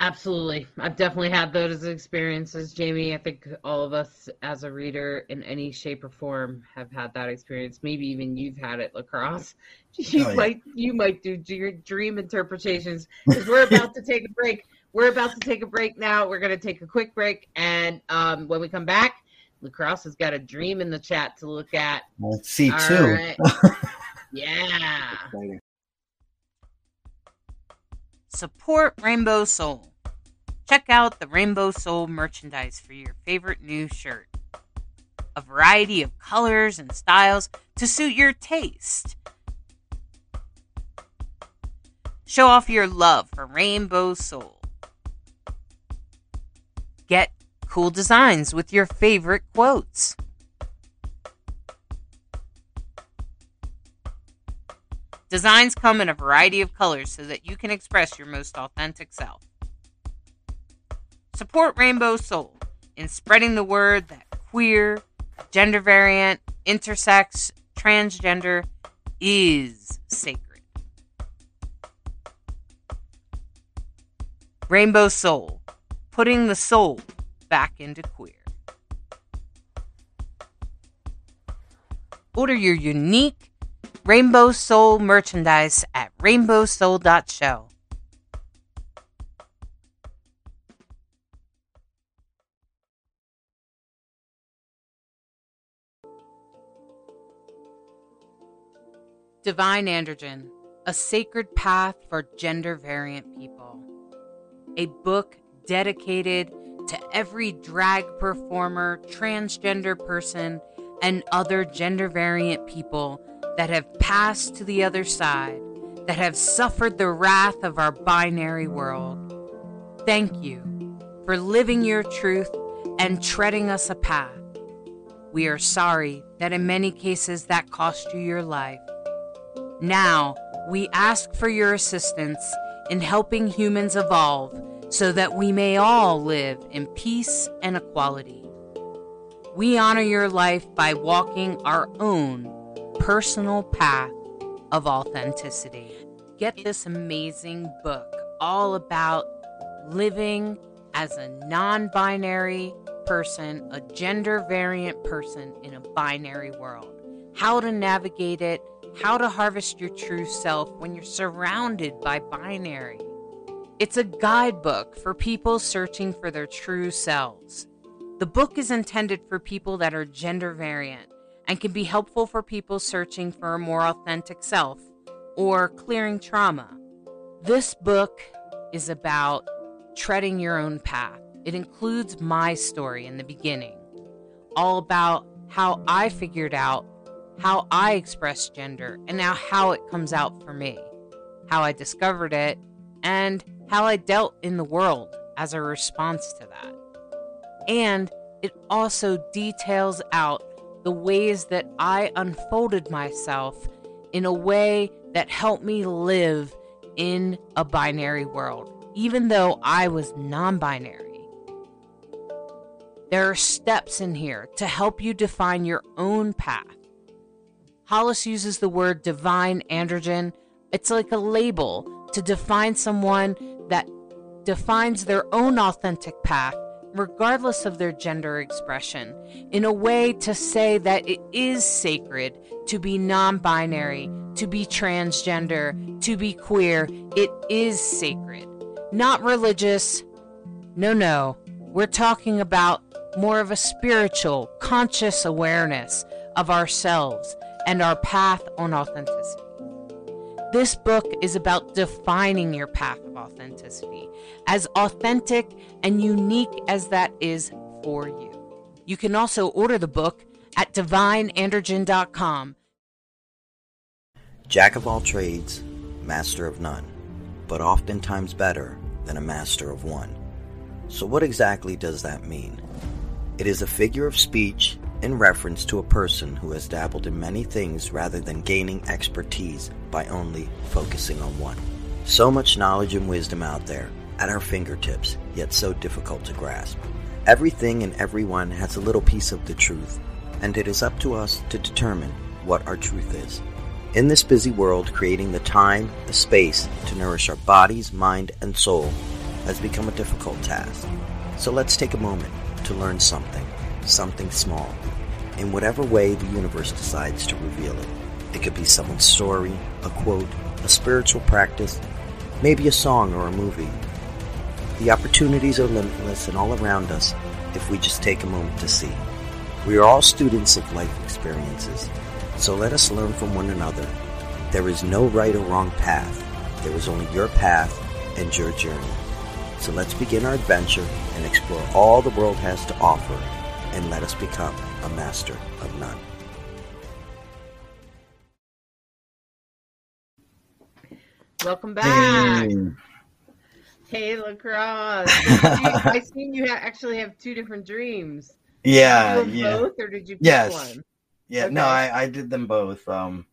Absolutely. I've definitely had those experiences, Jamie. I think all of us as a reader in any shape or form have had that experience. Maybe even you've had it, lacrosse. You oh, yeah. might you might do your dream interpretations because we're about to take a break. We're about to take a break now. We're going to take a quick break, and um, when we come back, Lacrosse has got a dream in the chat to look at. Let's see All too. Right. yeah. Support Rainbow Soul. Check out the Rainbow Soul merchandise for your favorite new shirt. A variety of colors and styles to suit your taste. Show off your love for Rainbow Soul. Get cool designs with your favorite quotes. Designs come in a variety of colors so that you can express your most authentic self. Support Rainbow Soul in spreading the word that queer, gender variant, intersex, transgender is sacred. Rainbow Soul, putting the soul back into queer. Order your unique Rainbow Soul merchandise at rainbowsoul.show. Divine Androgen, a sacred path for gender variant people. A book dedicated to every drag performer, transgender person, and other gender variant people that have passed to the other side, that have suffered the wrath of our binary world. Thank you for living your truth and treading us a path. We are sorry that in many cases that cost you your life. Now, we ask for your assistance in helping humans evolve so that we may all live in peace and equality. We honor your life by walking our own personal path of authenticity. Get this amazing book all about living as a non binary person, a gender variant person in a binary world. How to navigate it, how to harvest your true self when you're surrounded by binary. It's a guidebook for people searching for their true selves. The book is intended for people that are gender variant and can be helpful for people searching for a more authentic self or clearing trauma. This book is about treading your own path. It includes my story in the beginning, all about how I figured out how I express gender and now how it comes out for me, how I discovered it, and how I dealt in the world as a response to that. And it also details out the ways that I unfolded myself in a way that helped me live in a binary world, even though I was non binary. There are steps in here to help you define your own path. Hollis uses the word divine androgen. It's like a label to define someone that defines their own authentic path, regardless of their gender expression, in a way to say that it is sacred to be non binary, to be transgender, to be queer. It is sacred. Not religious. No, no. We're talking about more of a spiritual, conscious awareness of ourselves and our path on authenticity. This book is about defining your path of authenticity, as authentic and unique as that is for you. You can also order the book at divineandrogen.com. Jack of all trades, master of none, but oftentimes better than a master of one. So, what exactly does that mean? It is a figure of speech in reference to a person who has dabbled in many things rather than gaining expertise by only focusing on one. So much knowledge and wisdom out there at our fingertips, yet so difficult to grasp. Everything and everyone has a little piece of the truth, and it is up to us to determine what our truth is. In this busy world, creating the time, the space to nourish our bodies, mind, and soul has become a difficult task. So let's take a moment to learn something, something small, in whatever way the universe decides to reveal it. It could be someone's story, a quote, a spiritual practice, maybe a song or a movie. The opportunities are limitless and all around us if we just take a moment to see. We are all students of life experiences, so let us learn from one another. There is no right or wrong path. There is only your path and your journey. So let's begin our adventure and explore all the world has to offer and let us become a master of none. Welcome back. Hey. Hey, lacrosse. I seen you actually have two different dreams. Yeah, you yeah, both, or did you pick Yes. one? yeah. No, I, I did them both. Um,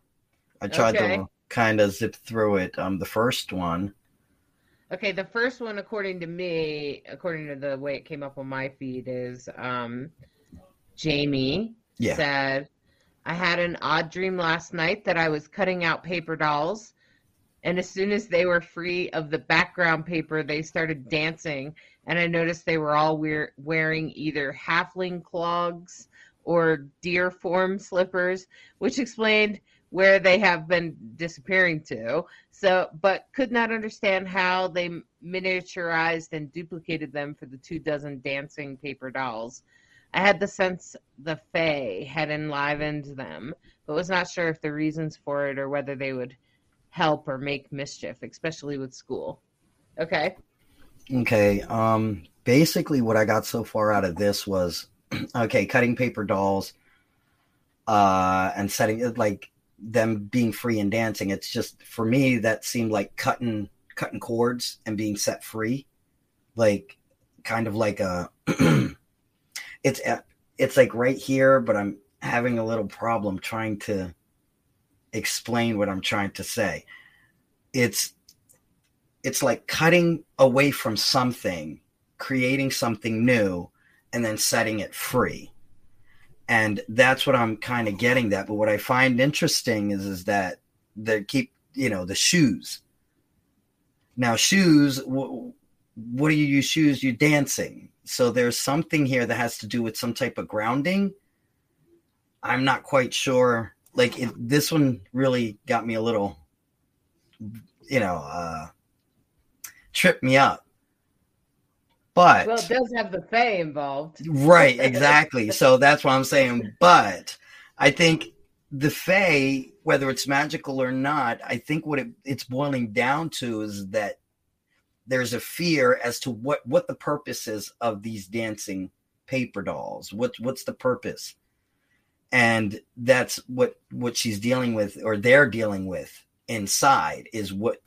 I tried Okay. to kind of zip through it. Um, the first one, Okay, the first one, according to me, according to the way it came up on my feed, is um, Jamie yeah, said, I had an odd dream last night that I was cutting out paper dolls, and as soon as they were free of the background paper, they started dancing, and I noticed they were all wear- wearing either halfling clogs or deer form slippers, which explained where they have been disappearing to. So, but could not understand how they miniaturized and duplicated them for the two dozen dancing paper dolls. I had the sense the Fae had enlivened them, but was not sure if the reasons for it or whether they would help or make mischief, especially with school. Okay. Okay. Um basically what I got so far out of this was okay, cutting paper dolls uh and setting it like them being free and dancing. It's just for me that seemed like cutting cutting cords and being set free. Like kind of like a it's it's like right here, but I'm having a little problem trying to explain what I'm trying to say. It's it's like cutting away from something, creating something new, and then setting it free. And that's what I'm kind of getting that. But what I find interesting is is that they keep, you know, the shoes. Now, shoes, what do you use shoes? You're dancing. So there's something here that has to do with some type of grounding. I'm not quite sure. Like it, this one really got me a little, you know, uh, tripped me up. But well, it does have the Fae involved, right? Exactly. so that's what I'm saying. But I think the Fae, whether it's magical or not, I think what it, it's boiling down to is that there's a fear as to what what the purpose is of these dancing paper dolls. What what's the purpose? And that's what what she's dealing with, or they're dealing with inside, is what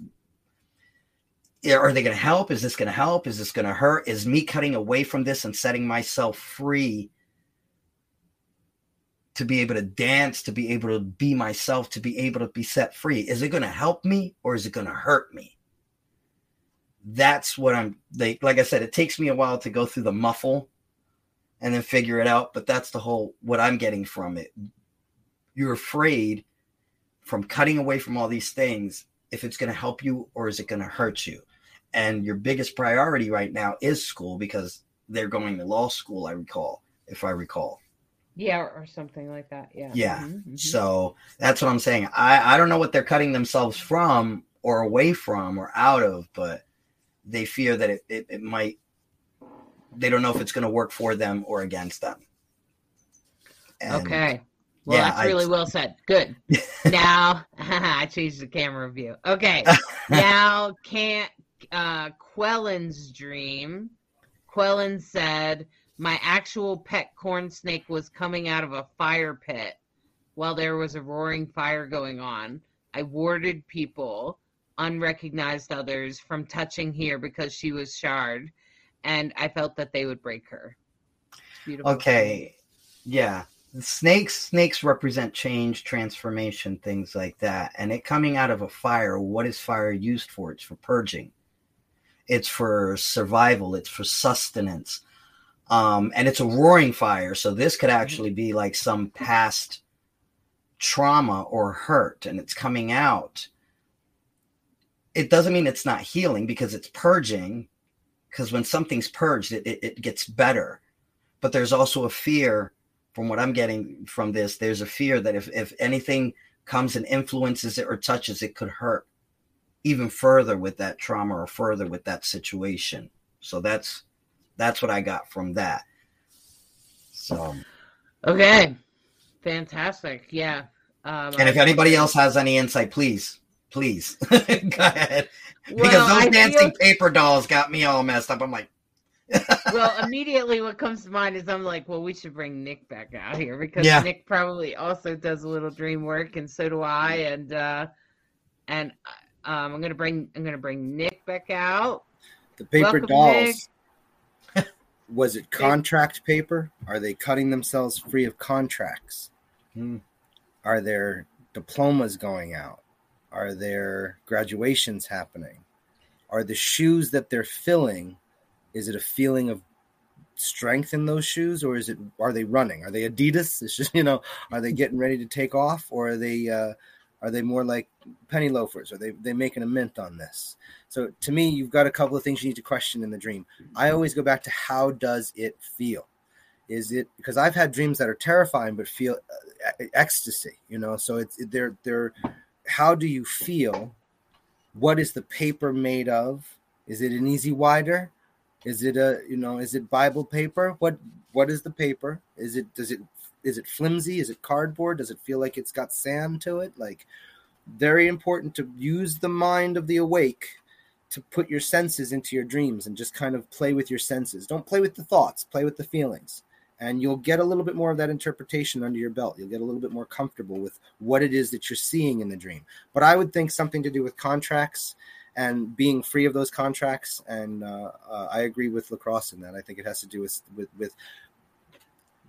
are they going to help? Is this going to help? Is this going to hurt? Is me cutting away from this and setting myself free to be able to dance, to be able to be myself, to be able to be set free? Is it going to help me or is it going to hurt me? That's what I'm like. Like I said, it takes me a while to go through the muffle and then figure it out. But that's the whole what I'm getting from it. You're afraid from cutting away from all these things if it's going to help you or is it going to hurt you. And your biggest priority right now is school because they're going to law school i recall if i recall. Yeah or something like that yeah. Yeah. Mm-hmm, mm-hmm. so that's what i'm saying. I i don't know what they're cutting themselves from or away from or out of but they fear that it, it, it might they don't know if it's going to work for them or against them. And okay well, yeah, that's really well said. Good. now I changed the camera view. Okay. now can't uh Quellen's dream. Quellen said my actual pet corn snake was coming out of a fire pit while there was a roaring fire going on. I warded people, unrecognized others, from touching here because she was shard, and I felt that they would break her. Beautiful. Okay. Yeah snakes snakes represent change transformation things like that. And it coming out of a fire what is fire used for? It's for purging. It's for survival. It's for sustenance. Um, and it's a roaring fire. So this could mm-hmm. actually be like some past trauma or hurt and it's coming out. It doesn't mean it's not healing because it's purging because when something's purged it, it, it gets better. But there's also a fear from what I'm getting from this, there's a fear that if, if anything comes and influences it or touches it could hurt even further with that trauma or further with that situation. So that's that's what I got from that. So okay, fantastic. Yeah. Um, and if anybody else has any insight, please, please go ahead. Well, because those I dancing feel... paper dolls got me all messed up. I'm like, well, immediately what comes to mind is I'm like, well, we should bring Nick back out here because yeah. Nick probably also does a little dream work, and so do I. And uh, and um, I'm gonna bring I'm gonna bring Nick back out. The paper Welcome, dolls. was it contract paper? Are they cutting themselves free of contracts? Hmm. Are there diplomas going out? Are there graduations happening? Are the shoes that they're filling is it a feeling of strength in those shoes or is it are they running are they adidas it's just you know are they getting ready to take off or are they uh are they more like penny loafers are they they making a mint on this so to me you've got a couple of things you need to question in the dream i always go back to how does it feel Is it because I've had dreams that are terrifying but feel uh, ecstasy, you know? So it's they're they're how do you feel? What is the paper made of? Is it an E-Z Wider? Is it a you know? Is it Bible paper? What what is the paper? Is it does it is it flimsy? Is it cardboard? Does it feel like it's got sand to it? Like very important to use the mind of the awake to put your senses into your dreams and just kind of play with your senses. Don't play with the thoughts, play with the feelings. And you'll get a little bit more of that interpretation under your belt. You'll get a little bit more comfortable with what it is that you're seeing in the dream. But I would think something to do with contracts and being free of those contracts. And uh, uh, I agree with lacrosse in that. I think it has to do with with, with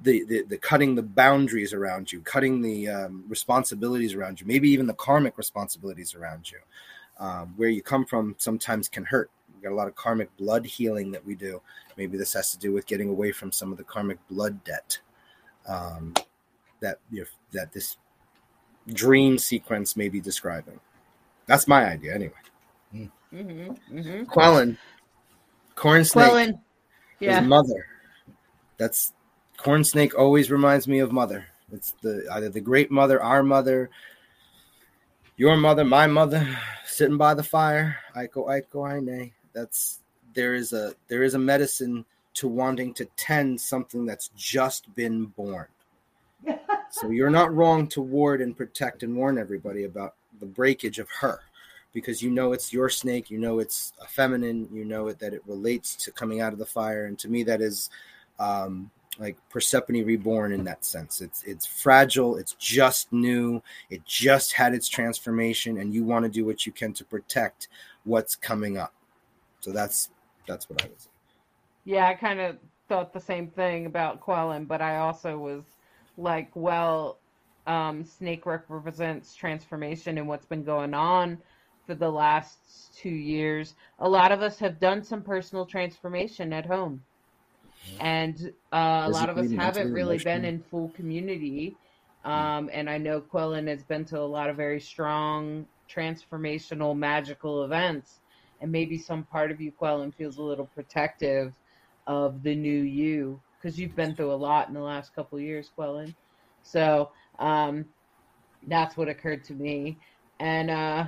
the, the, the cutting the boundaries around you, cutting the um, responsibilities around you, maybe even the karmic responsibilities around you. Um, where you come from sometimes can hurt. We got a lot of karmic blood healing that we do. Maybe this has to do with getting away from some of the karmic blood debt um, that you know, that this dream sequence may be describing. That's my idea, anyway. Mm-hmm, mm-hmm. Quellan, corn snake, Quellan, yeah. is mother. That's corn snake. Always reminds me of mother. It's the either the great mother, our mother, your mother, my mother, sitting by the fire. Aiko, Aiko, Aine. That's there is a there is a medicine to wanting to tend something that's just been born. so you're not wrong to ward and protect and warn everybody about the breakage of her because you know it's your snake, you know it's a feminine, you know it that it relates to coming out of the fire, and to me that is um, like Persephone reborn in that sense. It's it's fragile, it's just new, it just had its transformation, and you want to do what you can to protect what's coming up. So that's that's what I was. Yeah, I kind of thought the same thing about Quellen, but I also was like, well, um, Snake represents transformation and what's been going on for the last two years. A lot of us have done some personal transformation at home. And uh, a lot of us haven't really been in full community. Um, and I know Quellan has been to a lot of very strong, transformational, magical events. And maybe some part of you, Quellan, feels a little protective of the new you because you've been through a lot in the last couple of years, Quellan. So um, that's what occurred to me. And uh,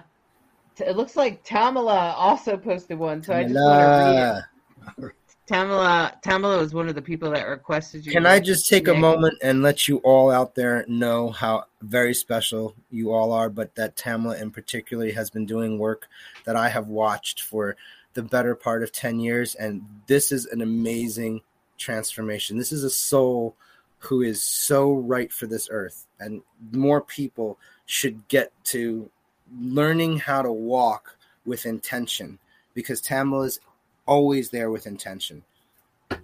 it looks like Tamala also posted one. So I just want to read it. Tamala, Tamala was one of the people that requested you. Can I just take a moment and let you all out there know how very special you all are, but that Tamla in particular has been doing work that I have watched for the better part of 10 years. And this is an amazing transformation. This is a soul who is so right for this earth. And more people should get to learning how to walk with intention because Tamla is always there with intention.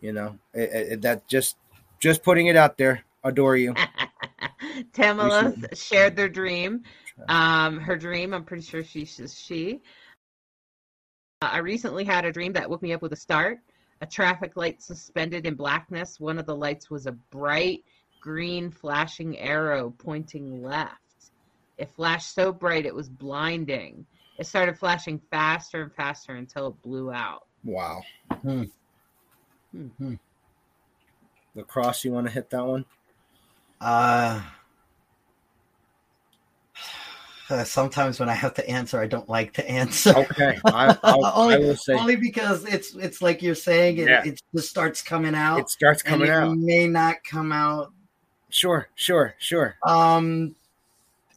You know, it, it, that just just putting it out there. Adore you. Tamala shared their dream. Um, her dream, I'm pretty sure she says she. Uh, I recently had a dream that woke me up with a start. A traffic light suspended in blackness. One of the lights was a bright green flashing arrow pointing left. It flashed so bright it was blinding. It started flashing faster and faster until it blew out. Wow. Hmm. Hmm. The cross, you want to hit that one? Uh, sometimes when I have to answer, I don't like to answer. Okay. I, I'll, only, I will say only because it's it's like you're saying it, Yeah. it just starts coming out. it starts and coming it out. may not come out. Sure, sure, sure. Um,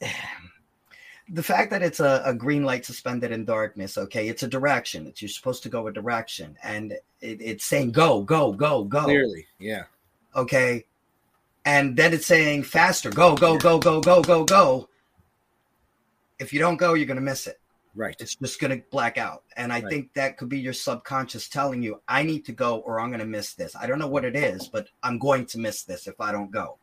the fact that it's a, a green light suspended in darkness, okay, it's a direction. It's you're supposed to go a direction, and it, it's saying go, go, go, go. Clearly, yeah. okay and then it's saying faster go go go go go go go if you don't go you're going to miss it Right. it's just going to black out and i Right. think that could be your subconscious telling you i need to go or i'm going to miss this i don't know what it is but i'm going to miss this if i don't go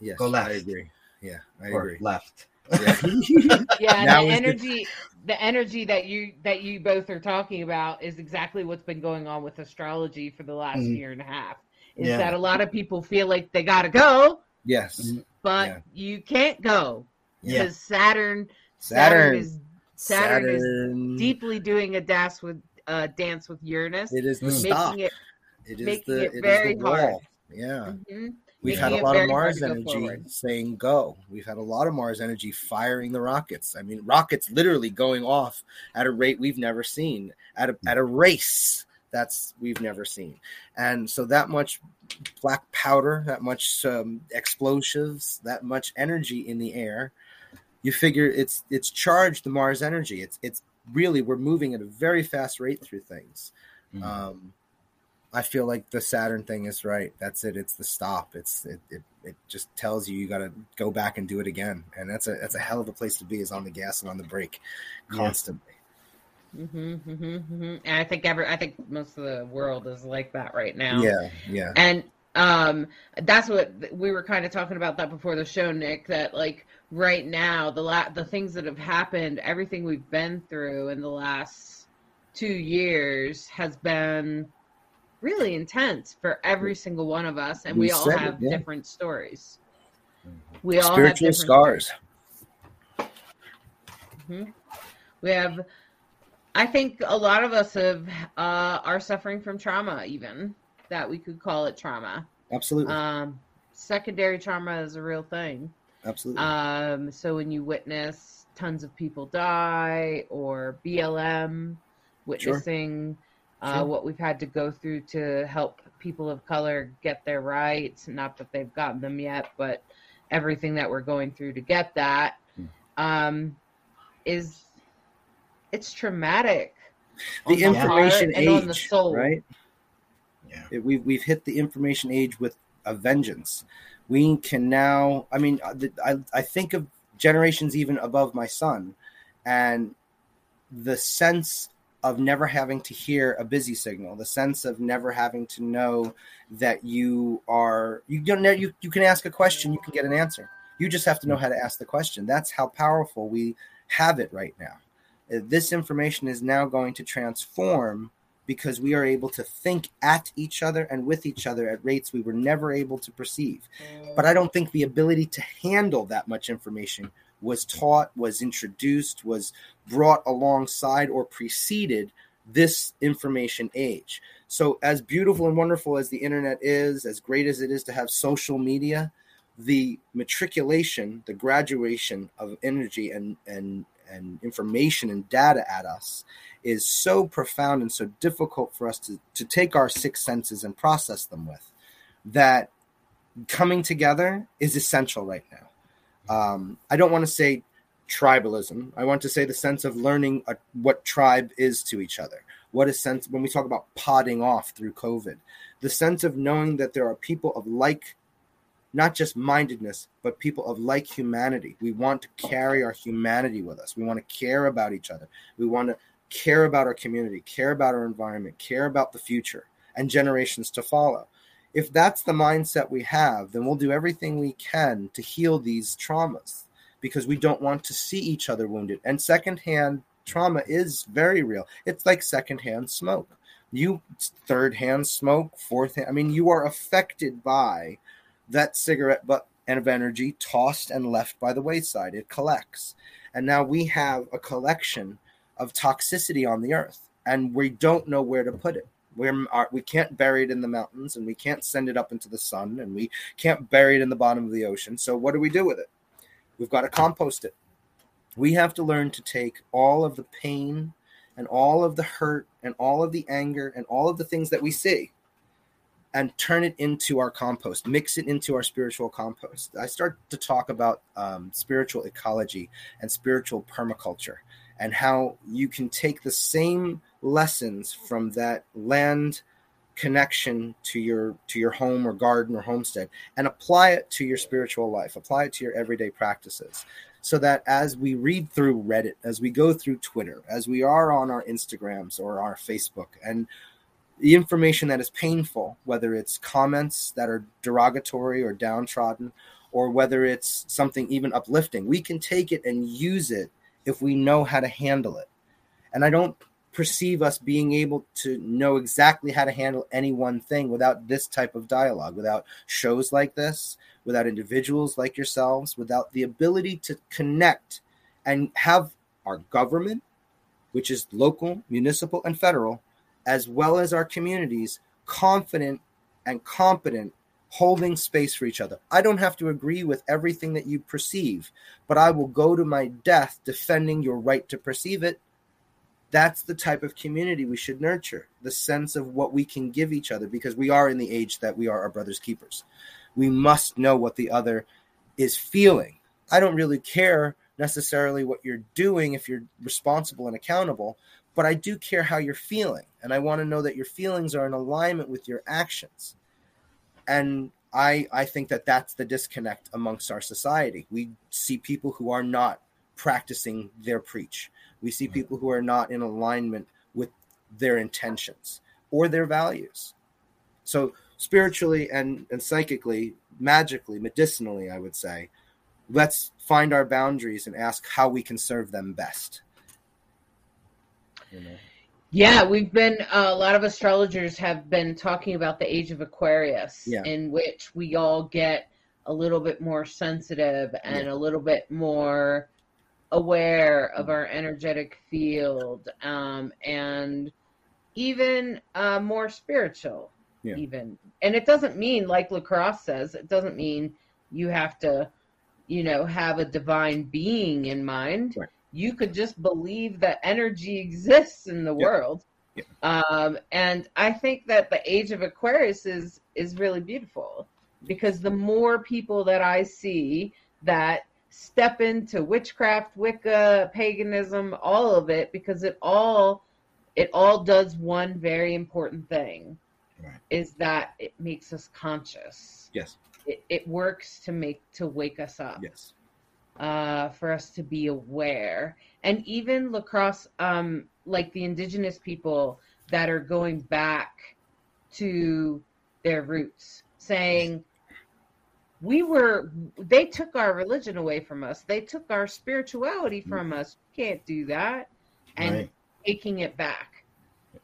Yes. Go left. I agree. Yeah, I or agree. left Yeah. yeah and the is the- energy the energy that you that you both are talking about is exactly what's been going on with astrology for the last Mhm. year and a half is Yeah. that a lot of people feel like they gotta go yes. Mhm. but Yeah. you can't go Yeah. because saturn Saturn. is Saturn is deeply doing a dance with uh dance with uranus It is the Mm. stop. making it It is making the it it is very the hard. Yeah. Mhm. We've had a lot of Mars energy forward. saying go. We've had a lot of Mars energy firing the rockets. I mean, rockets literally going off at a rate we've never seen, at a, at a race that's we've never seen. And so that much black powder, that much um, explosives, that much energy in the air, you figure it's it's charged the Mars energy. It's it's really we're moving at a very fast rate through things. Mhm. Um, I feel like the Saturn thing is right. That's it. It's the stop. It's it, it, it just tells you you got to go back and do it again, and that's a that's a hell of a place to be. Is on the gas and on the brake Yeah. constantly. hmm hmm hmm And I think every, I think most of the world is like that right now. Yeah, yeah, And um, that's what we were kind of talking about that before the show, Nick. That like right now, the la- the things that have happened, everything we've been through in the last two years has been really intense for every single one of us, and we, We all said it, have yeah. different stories. We all have spiritual different scars. Mhm. We have, I think a lot of us have uh, are suffering from trauma, even that we could call it trauma. Absolutely, Um, secondary trauma is a real thing. absolutely. Um, so when you witness tons of people die, or BLM, witnessing uh, Sure. what we've had to go through to help people of color get their rights, not that they've gotten them yet, but everything that we're going through to get that Hmm. um, is it's traumatic. the on the heart information and on the age, soul. right? Yeah. It- we've we've hit the information age with a vengeance. We can now. I mean, uh, I I think of generations even above my son, and the sense of never having to hear a busy signal, the sense of never having to know that you are you don't know you you can ask a question, you can get an answer. You just have to know how to ask the question. That's how powerful we have it right now. Uh, This information is now going to transform because we are able to think at each other and with each other at rates we were never able to perceive. But I don't think the ability to handle that much information was taught, was introduced, was brought alongside or preceded this information age. So, as beautiful and wonderful as the internet is, as great as it is to have social media, the matriculation, the graduation of energy and, and, and information and data at us is so profound and so difficult for us to, to take our six senses and process them with that coming together is essential right now. Um, I don't want to say tribalism. I want to say the sense of learning uh what tribe is to each other. What is sense when we talk about podding off through COVID, the sense of knowing that there are people of like, not just mindedness, but people of like humanity. We want to carry our humanity with us. We want to care about each other. We want to care about our community, care about our environment, care about the future and generations to follow. If that's the mindset we have, then we'll do everything we can to heal these traumas because we don't want to see each other wounded. And secondhand trauma is very real. It's like secondhand smoke. You third hand smoke, fourth hand, I mean, you are affected by that cigarette butt and of energy tossed and left by the wayside. It collects. And now we have a collection of toxicity on the earth, and we don't know where to put it. We're, our, we can't bury it in the mountains, and we can't send it up into the sun, and we can't bury it in the bottom of the ocean. So, what do we do with it? We've got to compost it. We have to learn to take all of the pain and all of the hurt and all of the anger and all of the things that we see and turn it into our compost, mix it into our spiritual compost. I start to talk about um, spiritual ecology and spiritual permaculture and how you can take the same lessons from that land connection to your to your home or garden or homestead and apply it to your spiritual life. Apply it to your everyday practices so that as we read through reddit as we go through twitter as we are on our instagrams or our facebook and the information that is painful whether it's comments that are derogatory or downtrodden or whether it's something even uplifting we can take it and use it if we know how to handle it. And i don't perceive us being able to know exactly how to handle any one thing without this type of dialogue, without shows like this, without individuals like yourselves, without the ability to connect and have our government, which is local, municipal, and federal, as well as our communities, confident and competent holding space for each other. I don't have to agree with everything that you perceive, but I will go to my death defending your right to perceive it. That's the type of community we should nurture the sense of what we can give each other because we are in the age that we are our brother's keepers. We must know what the other is feeling. I don't really care necessarily what you're doing if you're responsible and accountable, but I do care how you're feeling. And I want to know that your feelings are in alignment with your actions. And I, I think that that's the disconnect amongst our society. We see people who are not practicing their preach. We see people who are not in alignment with their intentions or their values. So spiritually and, and psychically, magically, medicinally, I would say, let's find our boundaries and ask how we can serve them best. You know? Yeah, we've been uh, a lot of astrologers have been talking about the age of Aquarius, yeah. in which we all get a little bit more sensitive and yeah. a little bit more aware of our energetic field, um, and even uh, more spiritual. Yeah. Even, and it doesn't mean, like Lacrosse says, it doesn't mean you have to, you know, have a divine being in mind. Right you could just believe that energy exists in the world. Um, and I think that the age of Aquarius is is really beautiful because the more people that I see that step into witchcraft, Wicca, paganism, all of it, because it all it all does one very important thing right. is that it makes us conscious. Yes. It, it works to make to wake us up. Yes uh, for us to be aware. And even lacrosse, um, like the indigenous people that are going back to their roots, saying, we were they took our religion away from us. They took our spirituality from us. We can't do that. And right. taking it back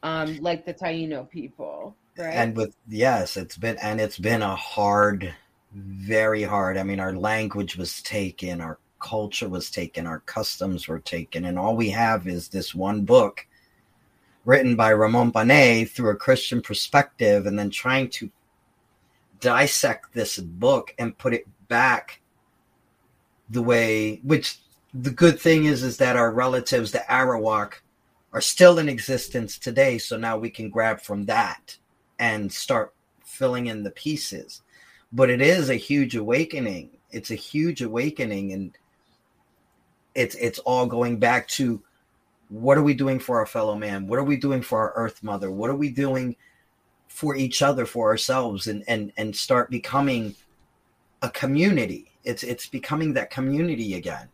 um like the taino people right? And with yes it's been and it's been a hard very hard. I mean our language was taken our culture was taken, our customs were taken, and all we have is this one book written by Ramon Pané through a Christian perspective, and then trying to dissect this book and put it back the way which the good thing is is that our relatives the arawak are still in existence today so now we can grab from that and start filling in the pieces but it is a huge awakening it's a huge awakening and it's it's all going back to what are we doing for our fellow man? What are we doing for our earth mother? What are we doing for each other, for ourselves, and and and start becoming a community. It's it's becoming that community again,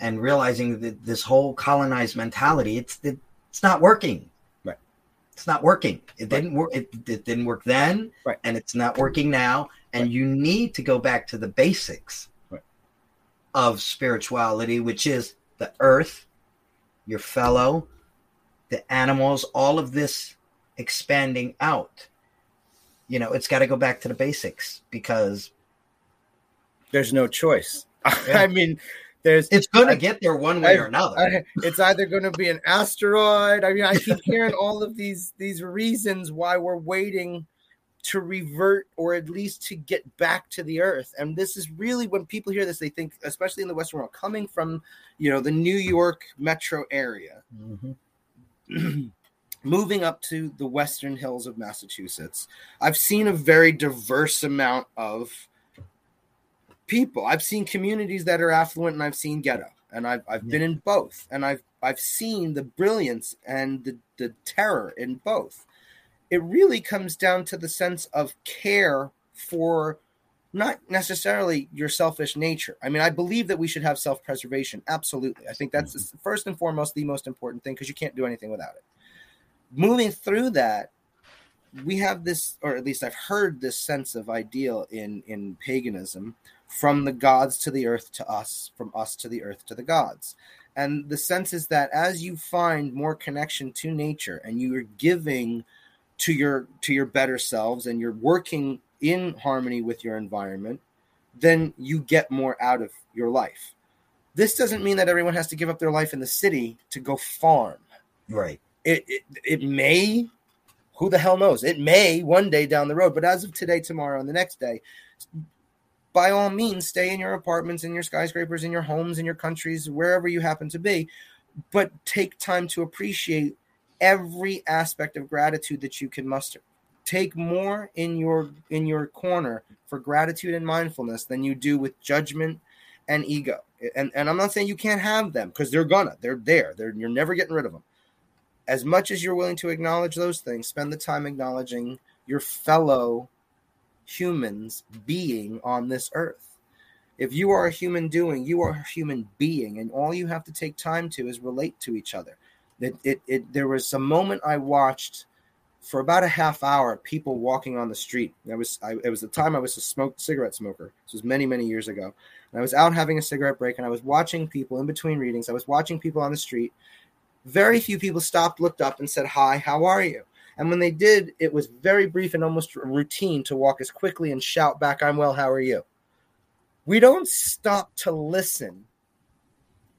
and realizing that this whole colonized mentality it's it, it's not working. Right. It's not working. It didn't work. It, it didn't work then, right. and it's not working now. And right. you need to go back to the basics of spirituality, which is the earth, your fellow, the animals, all of this expanding out. You know, it's got to go back to the basics because there's no choice. Yeah. I mean, there's it's going to get there one way I, or another. I, it's either going to be an asteroid. I mean, I keep hearing all of these these reasons why we're waiting to revert or at least to get back to the earth. And this is really when people hear this, they think, especially in the Western world, coming from you know the New York metro area, mm-hmm. moving up to the western hills of Massachusetts, I've seen a very diverse amount of people. I've seen communities that are affluent, and I've seen ghetto, and I've I've yeah. been in both, and I've I've seen the brilliance and the the terror in both it really comes down to the sense of care for not necessarily your selfish nature. I mean, I believe that we should have self preservation. Absolutely. I think that's mm-hmm. first and foremost the most important thing because you can't do anything without it. Moving through that, we have this, or at least I've heard this sense of ideal in, in paganism from the gods to the earth to us, from us to the earth to the gods. And the sense is that as you find more connection to nature and you are giving to your to your better selves and you're working in harmony with your environment then you get more out of your life. This doesn't mean that everyone has to give up their life in the city to go farm. Right it it, it may who the hell knows? It may one day down the road, but as of today, tomorrow, and the next day, by all means, stay in your apartments, in your skyscrapers, in your homes, in your countries, wherever you happen to be, but take time to appreciate every aspect of gratitude that you can muster. Take more in your in your corner for gratitude and mindfulness than you do with judgment and ego. And and I'm not saying you can't have them because they're gonna, they're there. They're you're never getting rid of them as much as you're willing to acknowledge those things, spend the time acknowledging your fellow humans being on this earth. If you are a human doing, you are a human being, and all you have to take time to is relate to each other. It, it, it, there was a moment I watched for about a half hour people walking on the street. Was I, it was the time I was a smoke cigarette smoker. This was many many years ago. And I was out having a cigarette break, and I was watching people in between readings. I was watching people on the street, very few people stopped, looked up, and said, Hi, how are you? And when they did, it was very brief and almost routine to walk as quickly and shout back, I'm well, how are you? We don't stop to listen.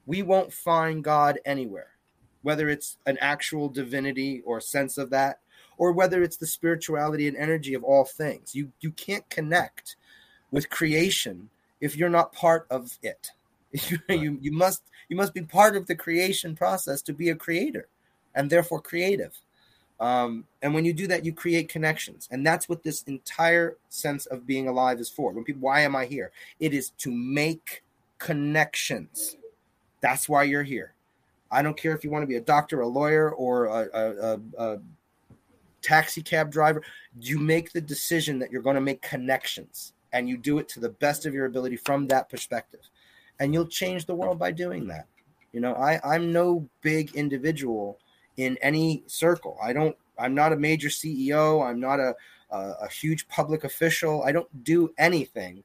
We won't find God anywhere, whether it's an actual divinity or sense of that, or whether it's the spirituality and energy of all things. You, you can't connect with creation if you're not part of it. You, you, you must you must be part of the creation process to be a creator and therefore creative. Um, and when you do that, you create connections. And that's what this entire sense of being alive is for. When people, why am I here? It is to make connections. That's why you're here. I don't care if you want to be a doctor, a lawyer, or a, a, a, a taxi cab driver. You make the decision that you're going to make connections and you do it to the best of your ability from that perspective and you'll change the world by doing that. You know, I, I'm no big individual in any circle. I don't. I'm not a major CEO. I'm not a, a, a huge public official. I don't do anything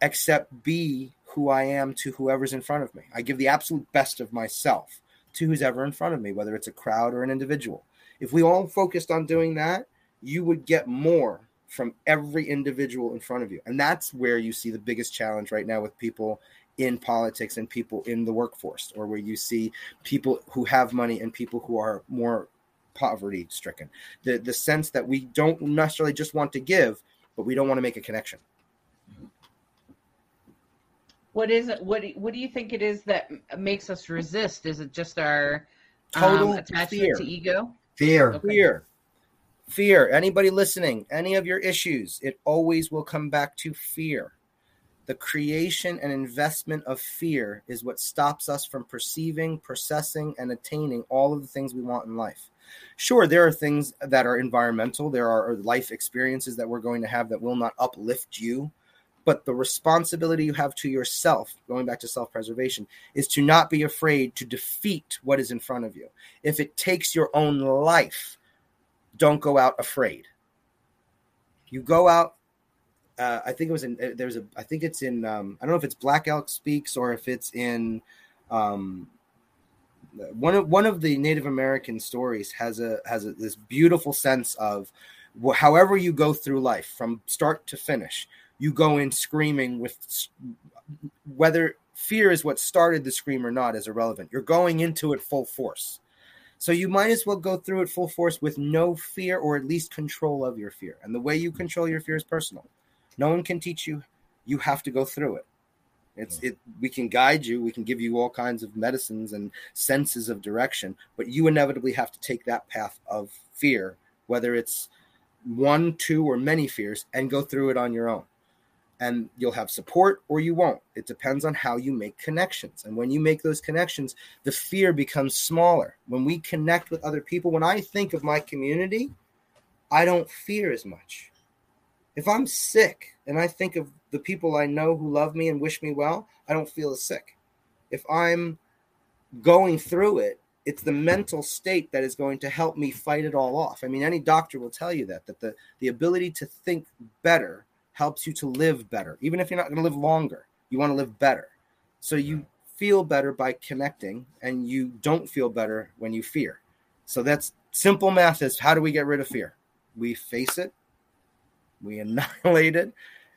except be who I am to whoever's in front of me. I give the absolute best of myself to who's ever in front of me, whether it's a crowd or an individual. If we all focused on doing that, you would get more from every individual in front of you. And that's where you see the biggest challenge right now with people in politics and people in the workforce, or where you see people who have money and people who are more poverty stricken. The the sense that we don't necessarily just want to give, but we don't want to make a connection. What is it? What do, what do you think it is that makes us resist? Is it just our total um, attachment fear. to ego? Fear. Okay. Fear. Fear. Anybody listening, any of your issues, it always will come back to fear. The creation and investment of fear is what stops us from perceiving, processing, and attaining all of the things we want in life. Sure, there are things that are environmental, there are life experiences that we're going to have that will not uplift you. But the responsibility you have to yourself, going back to self preservation, is to not be afraid to defeat what is in front of you. If it takes your own life, don't go out afraid. You go out uh, I think it was in uh, there's a I think it's in um, I don't know if it's Black Elk Speaks or if it's in um, one of one of the Native American stories has a has a, this beautiful sense of wh- however you go through life from start to finish, you go in screaming with whether fear is what started the scream or not is irrelevant. You're going into it full force. So you might as well go through it full force with no fear or at least control of your fear. And the way you control your fear is personal. No one can teach you. You have to go through it. It's it. We can guide you. We can give you all kinds of medicines and senses of direction, but you inevitably have to take that path of fear, whether it's one, two, or many fears, and go through it on your own. And you'll have support or you won't. It depends on how you make connections. And when you make those connections, the fear becomes smaller. When we connect with other people, when I think of my community, I don't fear as much if I'm sick and I think of the people I know who love me and wish me well, I don't feel as sick. If I'm going through it, it's the mental state that is going to help me fight it all off. I mean, any doctor will tell you that that the the ability to think better helps you to live better. Even if you're not going to live longer, you want to live better. So you feel better by connecting and you don't feel better when you fear. So that's simple math is how do we get rid of fear? We face it we annihilate it,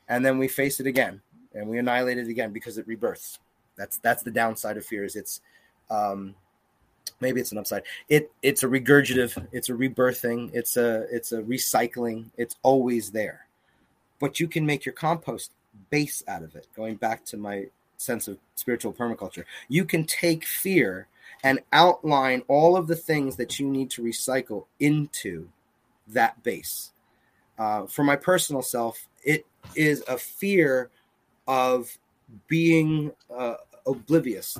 and then we face it again, and we annihilate it again because it rebirths. That's that's the downside of fear. Is it's um, maybe it's an upside. It it's a regurgitative, it's a rebirthing, it's a it's a recycling. It's always there, but you can make your compost base out of it. Going back to my sense of spiritual permaculture, you can take fear and outline all of the things that you need to recycle into that base. Uh, for my personal self, it is a fear of being uh, oblivious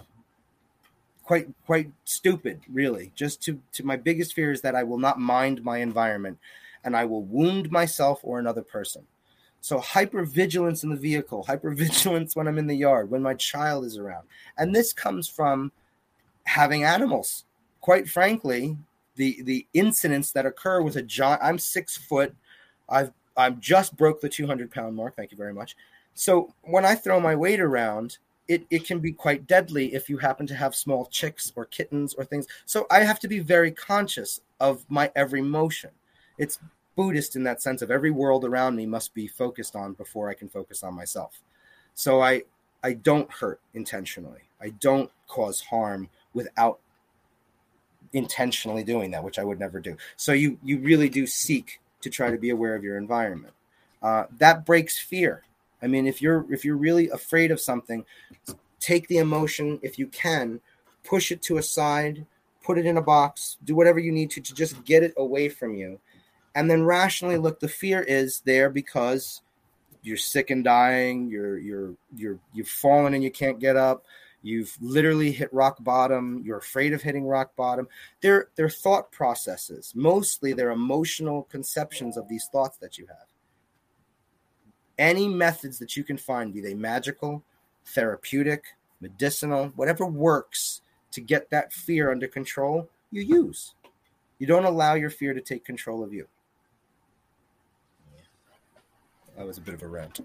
quite quite stupid really just to to my biggest fear is that i will not mind my environment and i will wound myself or another person so hypervigilance in the vehicle hypervigilance when i'm in the yard when my child is around and this comes from having animals quite frankly the the incidents that occur with a giant i'm six foot i've i'm just broke the 200 pound mark thank you very much so when i throw my weight around it, it can be quite deadly if you happen to have small chicks or kittens or things. So I have to be very conscious of my every motion. It's Buddhist in that sense of every world around me must be focused on before I can focus on myself. So I I don't hurt intentionally. I don't cause harm without intentionally doing that, which I would never do. So you you really do seek to try to be aware of your environment. Uh, that breaks fear I mean, if you're if you're really afraid of something, take the emotion if you can, push it to a side, put it in a box, do whatever you need to to just get it away from you. And then rationally look, the fear is there because you're sick and dying, you're you're you're you've fallen and you can't get up, you've literally hit rock bottom, you're afraid of hitting rock bottom. They're they're thought processes. Mostly they're emotional conceptions of these thoughts that you have any methods that you can find, be they magical, therapeutic, medicinal, whatever works to get that fear under control, you use. You don't allow your fear to take control of you. That was a bit of a rant.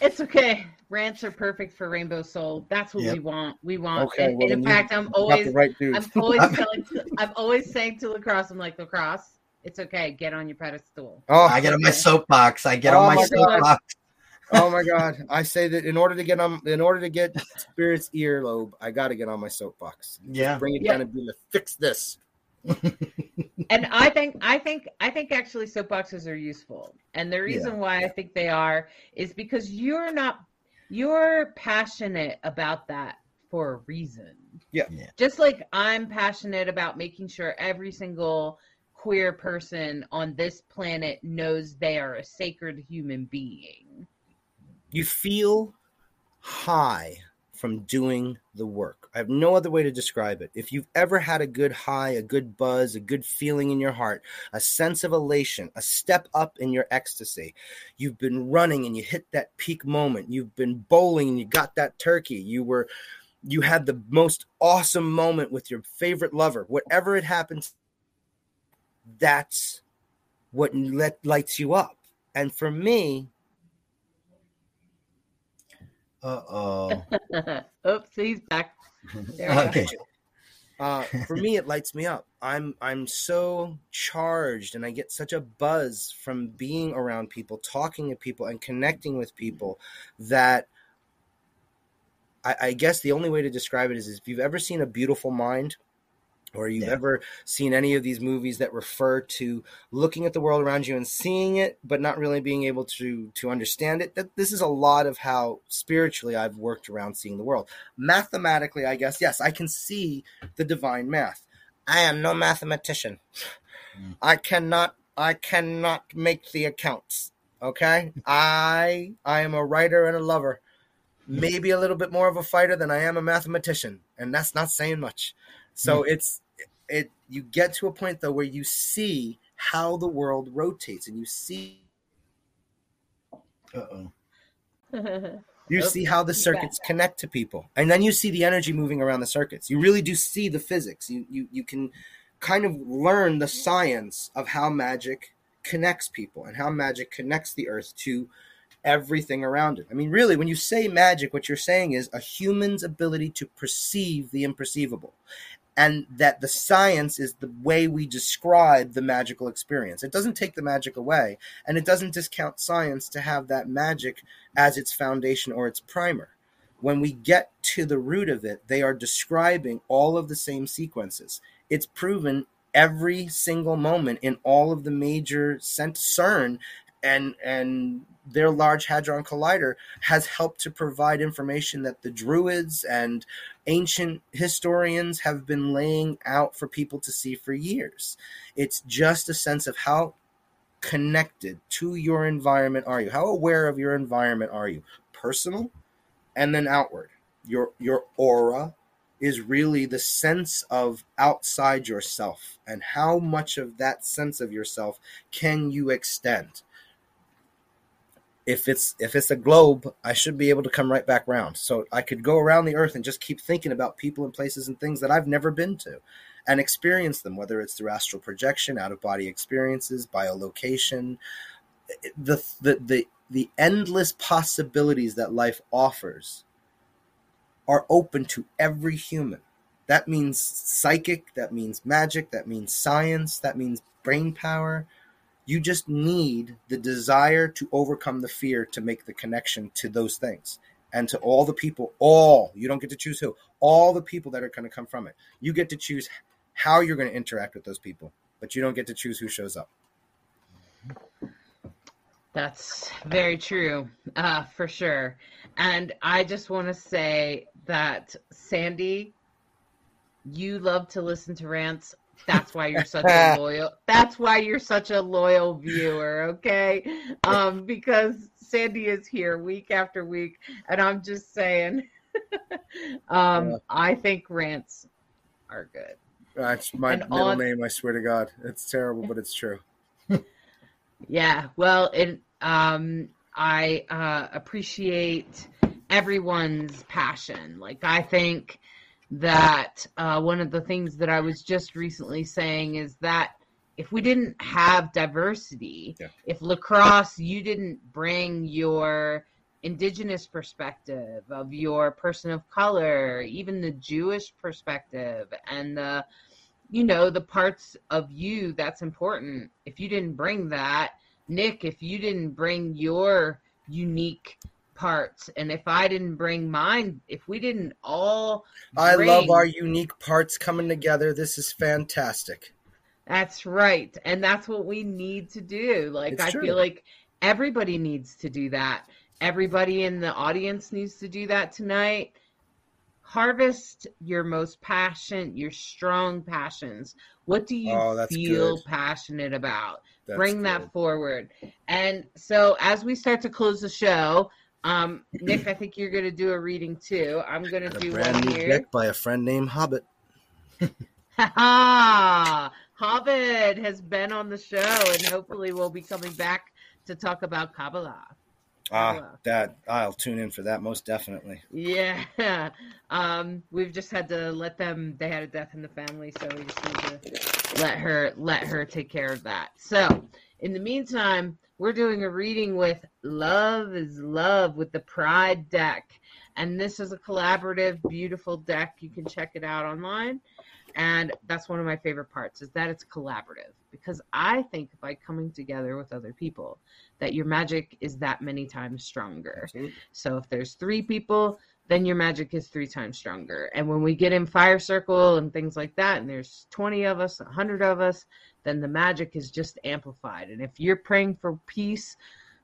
It's okay. Rants are perfect for Rainbow Soul. That's what yep. we want. We want. Okay, and, well, and in fact, I'm always, right I'm always telling, I'm always saying to lacrosse, I'm like lacrosse. It's okay. Get on your pedestal. Oh, I get on my soapbox. I get oh on my, my soapbox. oh my god! I say that in order to get on, in order to get Spirit's earlobe, I got to get on my soapbox. Yeah, Just bring it yeah. down and be like, fix this. and I think, I think, I think actually soapboxes are useful, and the reason yeah. why I think they are is because you're not, you're passionate about that for a reason. Yeah. yeah. Just like I'm passionate about making sure every single queer person on this planet knows they are a sacred human being. You feel high from doing the work. I have no other way to describe it. If you've ever had a good high, a good buzz, a good feeling in your heart, a sense of elation, a step up in your ecstasy, you've been running and you hit that peak moment, you've been bowling and you got that turkey, you were you had the most awesome moment with your favorite lover, whatever it happens that's what let, lights you up. And for me, uh oh. Oops, he's back. Okay. Uh, for me, it lights me up. I'm I'm so charged, and I get such a buzz from being around people, talking to people, and connecting with people that I, I guess the only way to describe it is, is if you've ever seen a beautiful mind or you've yeah. ever seen any of these movies that refer to looking at the world around you and seeing it but not really being able to to understand it? That this is a lot of how spiritually I've worked around seeing the world. Mathematically I guess yes I can see the divine math. I am no mathematician. Mm. I cannot I cannot make the accounts okay? I I am a writer and a lover. Maybe a little bit more of a fighter than I am a mathematician and that's not saying much. So mm. it's it you get to a point though where you see how the world rotates and you see uh-oh. You see how the circuits connect to people. And then you see the energy moving around the circuits. You really do see the physics. You you, you can kind of learn the science of how magic connects people and how magic connects the earth to everything around it. I mean, really, when you say magic, what you're saying is a human's ability to perceive the imperceivable and that the science is the way we describe the magical experience. It doesn't take the magic away, and it doesn't discount science to have that magic as its foundation or its primer. when we get to the root of it, they are describing all of the same sequences. It's proven every single moment in all of the major CERN and and their large hadron collider has helped to provide information that the druids and ancient historians have been laying out for people to see for years. It's just a sense of how connected to your environment are you? How aware of your environment are you? Personal and then outward. Your your aura is really the sense of outside yourself and how much of that sense of yourself can you extend? If it's if it's a globe, I should be able to come right back round. So I could go around the earth and just keep thinking about people and places and things that I've never been to and experience them, whether it's through astral projection, out of body experiences, bilocation, the, the, the, the endless possibilities that life offers are open to every human. That means psychic, that means magic, that means science, that means brain power. You just need the desire to overcome the fear to make the connection to those things and to all the people, all, you don't get to choose who, all the people that are going to come from it. You get to choose how you're going to interact with those people, but you don't get to choose who shows up. That's very true, uh, for sure. And I just want to say that Sandy, you love to listen to rants. That's why you're such a loyal. That's why you're such a loyal viewer. Okay, um, because Sandy is here week after week, and I'm just saying. um, yeah. I think rants are good. That's my and middle on... name. I swear to God, it's terrible, but it's true. yeah. Well, it. Um, I uh, appreciate everyone's passion. Like I think that uh, one of the things that I was just recently saying is that if we didn't have diversity, yeah. if lacrosse, you didn't bring your indigenous perspective of your person of color, even the Jewish perspective, and the you know the parts of you that's important. If you didn't bring that, Nick, if you didn't bring your unique parts and if i didn't bring mine if we didn't all bring... i love our unique parts coming together. This is fantastic. That's right and that's what we need to do. Like it's i true. feel like everybody needs to do that. Everybody in the audience needs to do that tonight. Harvest your most passion your strong passions. What do you oh, feel good. passionate about? That's bring good. that forward. And so as we start to close the show um, Nick, I think you're going to do a reading too. I'm going to do brand one new here. Deck by a friend named Hobbit. Ha Hobbit has been on the show, and hopefully we'll be coming back to talk about Kabbalah. Ah, that I'll tune in for that most definitely. Yeah, um, we've just had to let them. They had a death in the family, so we just need to let her let her take care of that. So, in the meantime, we're doing a reading with Love is Love with the Pride deck. And this is a collaborative, beautiful deck. You can check it out online. And that's one of my favorite parts is that it's collaborative because I think by coming together with other people that your magic is that many times stronger. So if there's three people, then your magic is three times stronger. And when we get in fire circle and things like that, and there's 20 of us, 100 of us, then the magic is just amplified. And if you're praying for peace,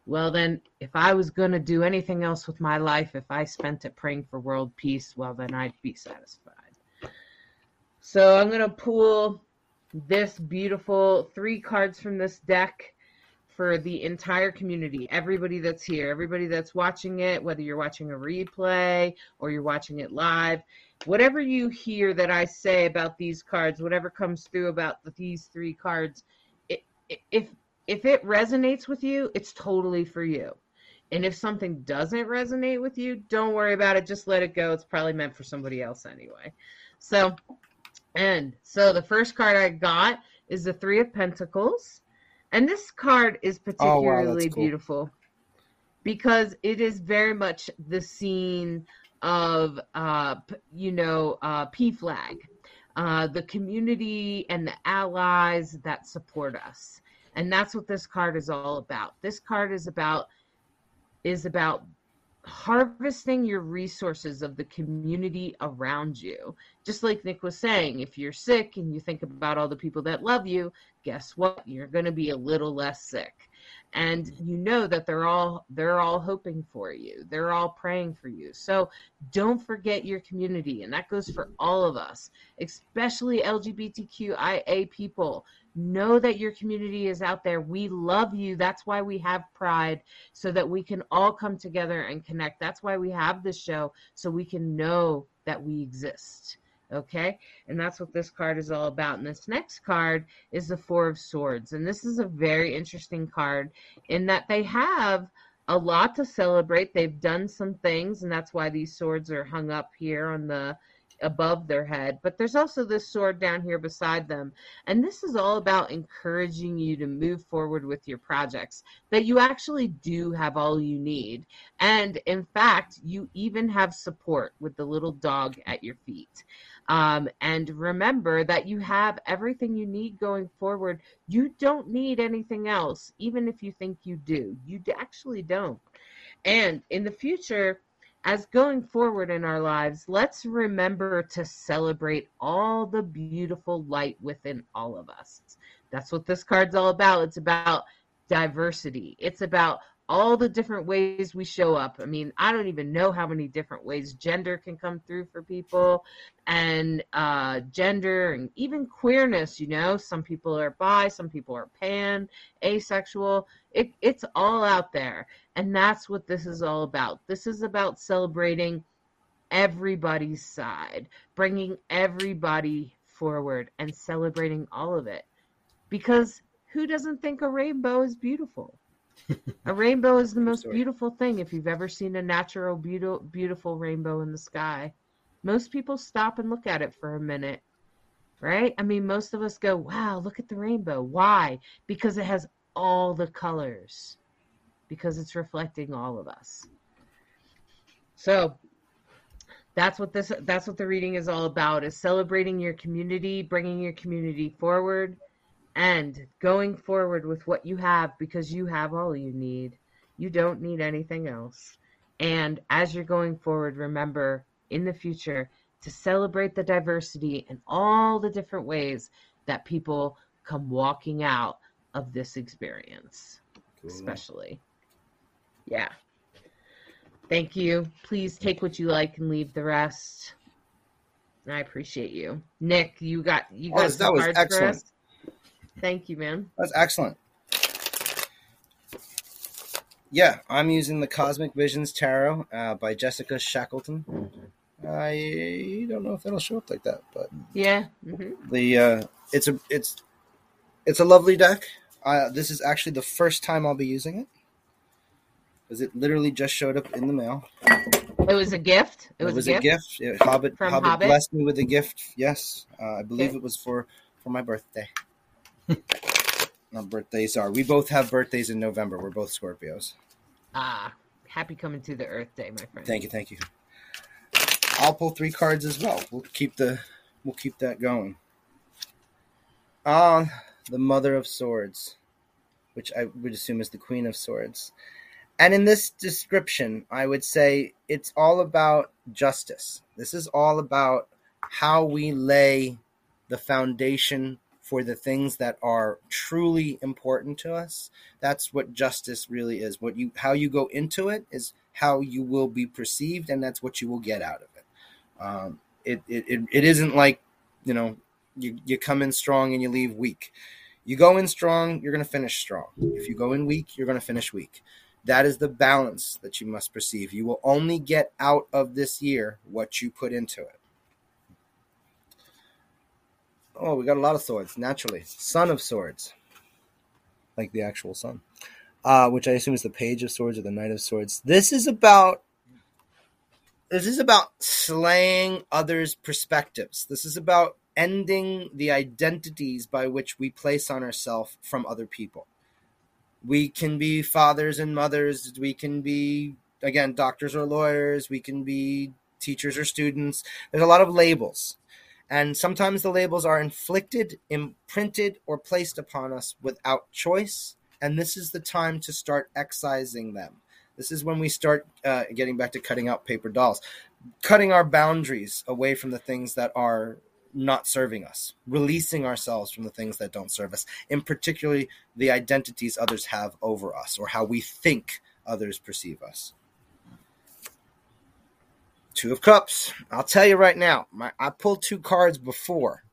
well, then if I was going to do anything else with my life, if I spent it praying for world peace, well, then I'd be satisfied. So I'm going to pull this beautiful three cards from this deck for the entire community, everybody that's here, everybody that's watching it, whether you're watching a replay or you're watching it live whatever you hear that I say about these cards, whatever comes through about the, these three cards, it, if if it resonates with you, it's totally for you. And if something doesn't resonate with you, don't worry about it. Just let it go. It's probably meant for somebody else anyway. So, and so the first card I got is the Three of Pentacles. And this card is particularly oh, wow, cool. beautiful because it is very much the scene of uh, you know uh, flag, uh, the community and the allies that support us, and that's what this card is all about. This card is about is about harvesting your resources of the community around you. Just like Nick was saying, if you're sick and you think about all the people that love you, guess what? You're going to be a little less sick. And you know that they're all they're all hoping for you. They're all praying for you. So don't forget your community and that goes for all of us, especially LGBTQIA people know that your community is out there. We love you. That's why we have pride, so that we can all come together and connect. That's why we have this show, so we can know that we exist. Okay, and that's what this card is all about. And this next card is the Four of Swords. And this is a very interesting card in that they have a lot to celebrate. They've done some things, and that's why these swords are hung up here on the above their head, but there's also this sword down here beside them. And this is all about encouraging you to move forward with your projects, that you actually do have all you need. And in fact, you even have support with the little dog at your feet. Um, and remember that you have everything you need going forward. You don't need anything else, even if you think you do. You actually don't. And in the future, as going forward in our lives, let's remember to celebrate all the beautiful light within all of us. That's what this card's all about. It's about diversity. It's about all the different ways we show up. I mean, I don't even know how many different ways gender can come through for people and uh, gender and even queerness. You know, some people are bi, some people are pan, asexual. It, it's all out there. And that's what this is all about. This is about celebrating everybody's side, bringing everybody forward and celebrating all of it. Because who doesn't think a rainbow is beautiful? A rainbow is the most beautiful thing if you've ever seen a natural beautiful beautiful rainbow in the sky. Most people stop and look at it for a minute. Right? I mean, most of us go, "Wow, look at the rainbow." Why? Because it has all the colors because it's reflecting all of us. So that's what this that's what the reading is all about is celebrating your community, bringing your community forward and going forward with what you have because you have all you need. You don't need anything else. And as you're going forward, remember in the future to celebrate the diversity and all the different ways that people come walking out of this experience, cool. especially. Yeah. Thank you. Please take what you like and leave the rest. I appreciate you, Nick. You got you got oh, that was excellent. Thank you, man. That's excellent. Yeah, I'm using the Cosmic Visions Tarot uh, by Jessica Shackleton. I don't know if that'll show up like that, but yeah, mm-hmm. the uh, it's a it's it's a lovely deck. Uh, this is actually the first time I'll be using it because it literally just showed up in the mail. It was a gift. It was, a gift. it was a gift. A gift. Hobbit, From Hobbit, Hobbit blessed me with a gift. Yes, uh, I believe okay. it was for for my birthday. Our birthdays are. We both have birthdays in November. We're both Scorpios. Ah, happy coming to the Earth Day, my friend. Thank you, thank you. I'll pull three cards as well. We'll keep the we'll keep that going. Ah, the Mother of Swords, which I would assume is the Queen of Swords. And in this description, I would say it's all about justice. This is all about how we lay the foundation for the things that are truly important to us. That's what justice really is. What you how you go into it is how you will be perceived, and that's what you will get out of it. Um, it, it, it, it isn't like you know you, you come in strong and you leave weak. You go in strong, you're going to finish strong. If you go in weak, you're going to finish weak. That is the balance that you must perceive. You will only get out of this year what you put into it. Oh, we got a lot of swords, naturally. Son of Swords. Like the actual sun. Uh, which I assume is the Page of Swords or the Knight of Swords. This is about this is about slaying others' perspectives. This is about ending the identities by which we place on ourselves from other people we can be fathers and mothers we can be again doctors or lawyers we can be teachers or students there's a lot of labels and sometimes the labels are inflicted imprinted or placed upon us without choice and this is the time to start excising them This is when we start uh, getting back to cutting out paper dolls, cutting our boundaries away from the things that are not serving us, releasing ourselves from the things that don't serve us, in particularly the identities others have over us or how we think others perceive us. Two of Cups. I'll tell you right now, my, I pulled two cards before.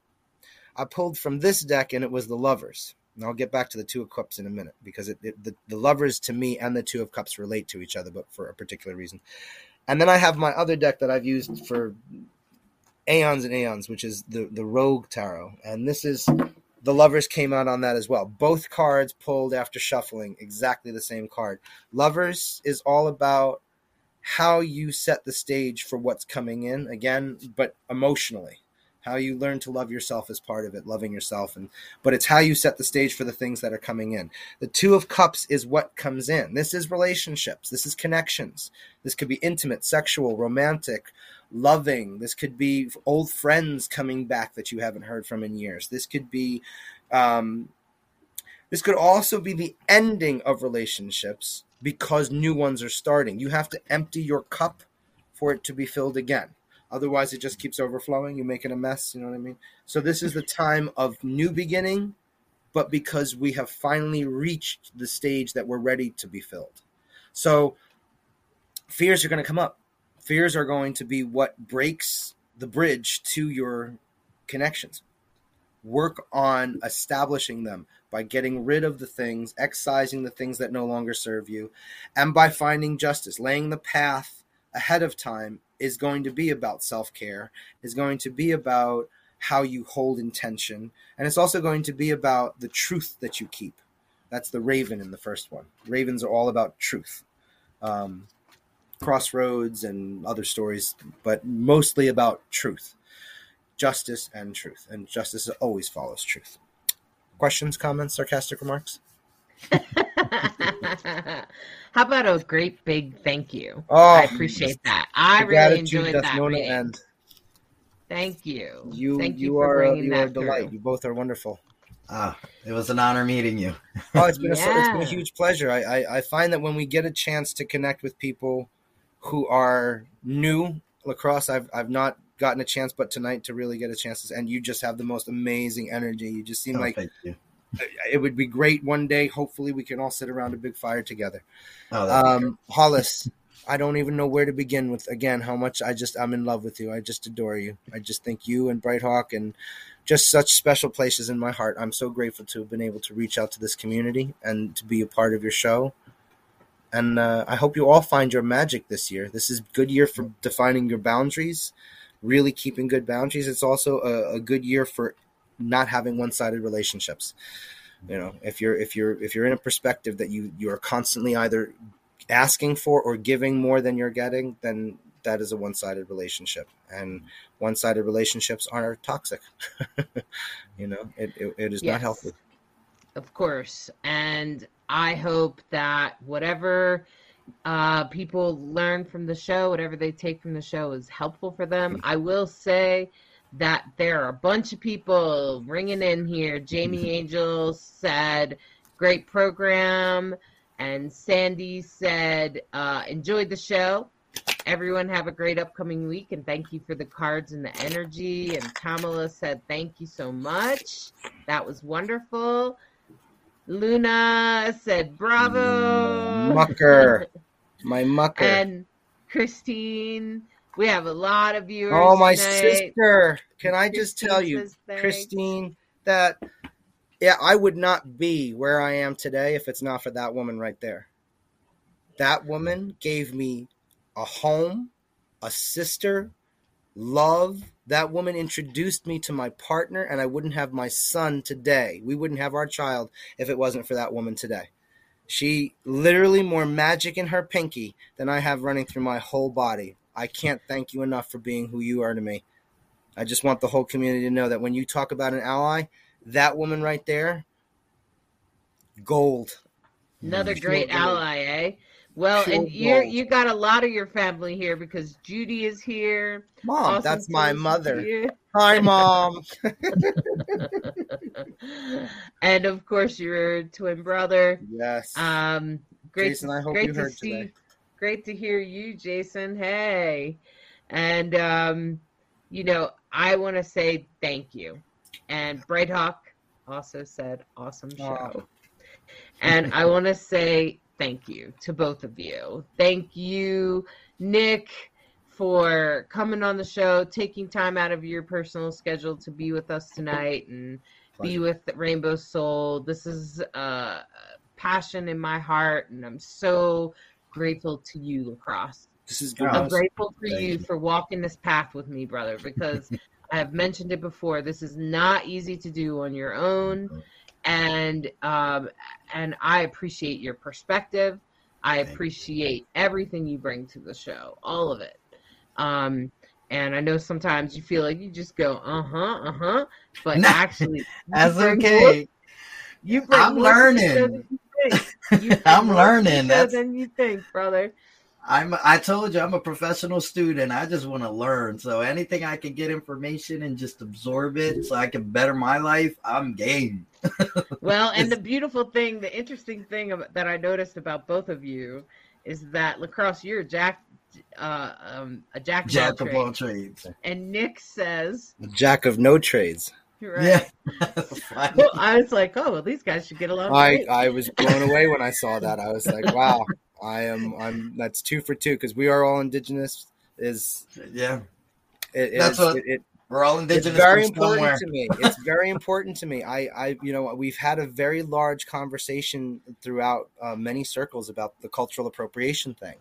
I pulled from this deck and it was the Lovers. And I'll get back to the Two of Cups in a minute because it, it, the, the Lovers to me and the Two of Cups relate to each other, but for a particular reason. And then I have my other deck that I've used for aeons and aeons, which is the the Rogue Tarot, and this is the Lovers came out on that as well. Both cards pulled after shuffling, exactly the same card. Lovers is all about how you set the stage for what's coming in again, but emotionally. How you learn to love yourself as part of it loving yourself and but it's how you set the stage for the things that are coming in. The two of cups is what comes in. This is relationships. This is connections. This could be intimate sexual romantic loving. This could be old friends coming back that you haven't heard from in years. This could be um, this could also be the ending of relationships because new ones are starting you have to empty your cup for it to be filled again Otherwise, it just keeps overflowing. You make it a mess. You know what I mean? So this is the time of new beginning, but because we have finally reached the stage that we're ready to be filled. So fears are going to come up. Fears are going to be what breaks the bridge to your connections. Work on establishing them by getting rid of the things, excising the things that no longer serve you, and by finding justice, laying the path ahead of time is going to be about self care, is going to be about how you hold intention, and it's also going to be about the truth that you keep. That's the raven in the first one. Ravens are all about truth. Um, crossroads and other stories, but mostly about truth, justice, and truth. And justice always follows truth. Questions, comments, sarcastic remarks? How about a great big thank you? Oh, I appreciate that. I really enjoyed that. No reading. end. Thank you. You, Thank you, you, for are a, you are a delight. through. You both are wonderful. Ah, it was an honor meeting you. Oh, it's been a, it's been a huge pleasure. I, I I find that when we get a chance to connect with people who are new lacrosse, I've I've not gotten a chance, but tonight to really get a chance. To, and you just have the most amazing energy. You just seem Oh, like it would be great one day. Hopefully, we can all sit around a big fire together. Oh, Um, Hollis, I don't even know where to begin with. Again, how much I just I'm in love with you. I just adore you. I just think you and Bright Hawk and just such special places in my heart. I'm so grateful to have been able to reach out to this community and to be a part of your show. And uh, I hope you all find your magic this year. This is a good year for defining your boundaries, really keeping good boundaries. It's also a, a good year for not having one-sided relationships. You know, if you're if you're if you're in a perspective that you you are constantly either asking for or giving more than you're getting, then that is a one-sided relationship. And one-sided relationships are toxic. you know, it it, it is not healthy. Of course. And I hope that whatever uh, people learn from the show, whatever they take from the show is helpful for them. I will say that there are a bunch of people ringing in here. Jamie Angel said, great program. And Sandy said, uh, enjoyed the show. Everyone have a great upcoming week and thank you for the cards and the energy. And Kamala said, thank you so much. That was wonderful. Luna said, bravo. Mucker. My mucker. and Christine, we have a lot of viewers. oh, my tonight. sister. Can I just Christine tell you. Christine, that yeah, I would not be where I am today if it's not for that woman right there. That woman gave me a home, a sister, love. That woman introduced me to my partner, and I wouldn't have my son today. We wouldn't have our child if it wasn't for that woman today. She literally more magic in her pinky than I have running through my whole body. I can't thank you enough for being who you are to me. I just want the whole community to know that when you talk about an ally, that woman right there, gold. Another great ally, eh? Well, Pure and you you got a lot of your family here because Judy is here. Mom, that's my mother. here. Hi, mom. and of course your twin brother. yes. Um, great, Jason, I hope great you to heard see. today. Great to hear you, Jason. Hey. And, um, you know, I want to say thank you. And Bright Hawk also said, awesome show. And I want to say thank you to both of you. Thank you, Nick, for coming on the show, taking time out of your personal schedule to be with us tonight and be with Rainbow Soul. This is uh, a passion in my heart, and I'm so grateful to you, Lacrosse. This is good. I'm grateful for Thank you you. for walking this path with me, brother, because I have mentioned it before. This is not easy to do on your own, mm-hmm. And um, and I appreciate your perspective. I Thank you. appreciate everything you bring to the show, all of it. Um, and I know sometimes you feel like you just go, uh huh, uh huh, but No, actually, That's okay. you bring I'm more to the show learning. you I'm more to the learning. That's than you think, brother. I'm I told you I'm a professional student. I just want to learn. So anything I can get information and just absorb it so I can better my life, I'm game. Well, and the beautiful thing, the interesting thing about, that I noticed about both of you is that lacrosse, you're a jack, uh, um, a jack of all Jack of all trades. trades. and Nick says, Jack of no trades. right. Yeah. Well, I was like, oh, well, these guys should get along. I. I was blown away when I saw that. I was like, wow, I am I'm that's two for two because we are all indigenous. Is yeah. it, it That's is- what- it, it- We're all indigenous. it's very important somewhere. to me. It's very important to me. I I you know we've had a very large conversation throughout uh, many circles about the cultural appropriation thing,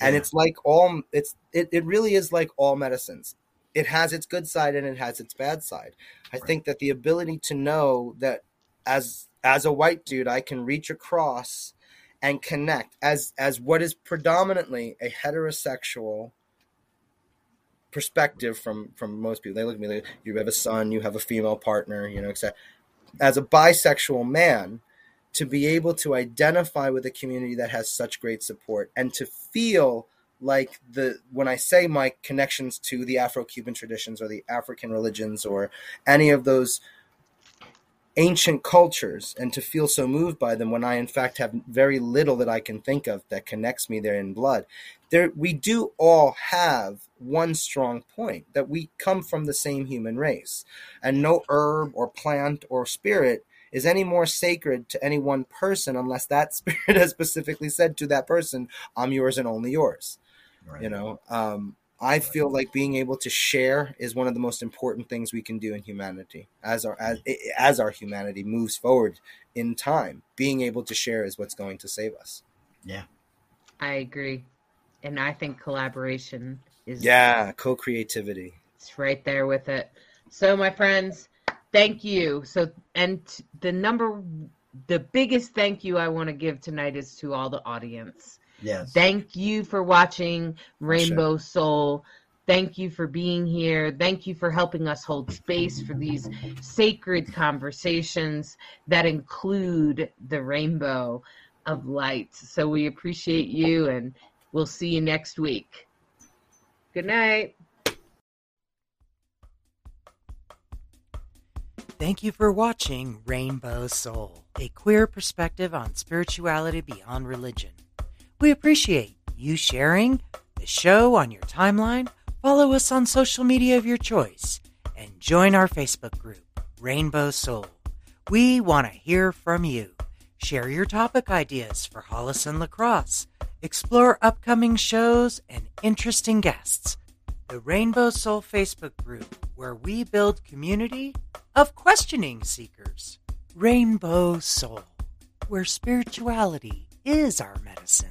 and Yeah. it's like all it's it, it really is like all medicines. It has its good side and it has its bad side. I Right. think that the ability to know that as as a white dude I can reach across and connect as as what is predominantly a heterosexual perspective from from most people. They look at me like you have a son, you have a female partner, you know, etc. As a bisexual man, to be able to identify with a community that has such great support and to feel like the when I say my connections to the Afro-Cuban traditions or the African religions or any of those ancient cultures and to feel so moved by them when I in fact have very little that I can think of that connects me there in blood. There we do all have one strong point that we come from the same human race. And no herb or plant or spirit is any more sacred to any one person unless that spirit has specifically said to that person, I'm yours and only yours Right. you know um, i feel like being able to share is one of the most important things we can do in humanity as our as, as our humanity moves forward in time being able to share is what's going to save us Yeah. I agree, and I think collaboration is yeah co-creativity It's right there with it. So, my friends, thank you. So, and the number, the biggest thank you I want to give tonight is to all the audience. Yes. Thank you for watching Rainbow Soul. Thank you for being here. Thank you for helping us hold space for these sacred conversations that include the rainbow of light. So we appreciate you and we'll see you next week. Good night. Thank you for watching Rainbow Soul, a queer perspective on spirituality beyond religion. We appreciate you sharing the show on your timeline, follow us on social media of your choice, and join our Facebook group, Rainbow Soul. We want to hear from you. Share your topic ideas for Hollis and Lacrosse, explore upcoming shows and interesting guests. The Rainbow Soul Facebook group, where we build community of questioning seekers. Rainbow Soul, where spirituality is our medicine.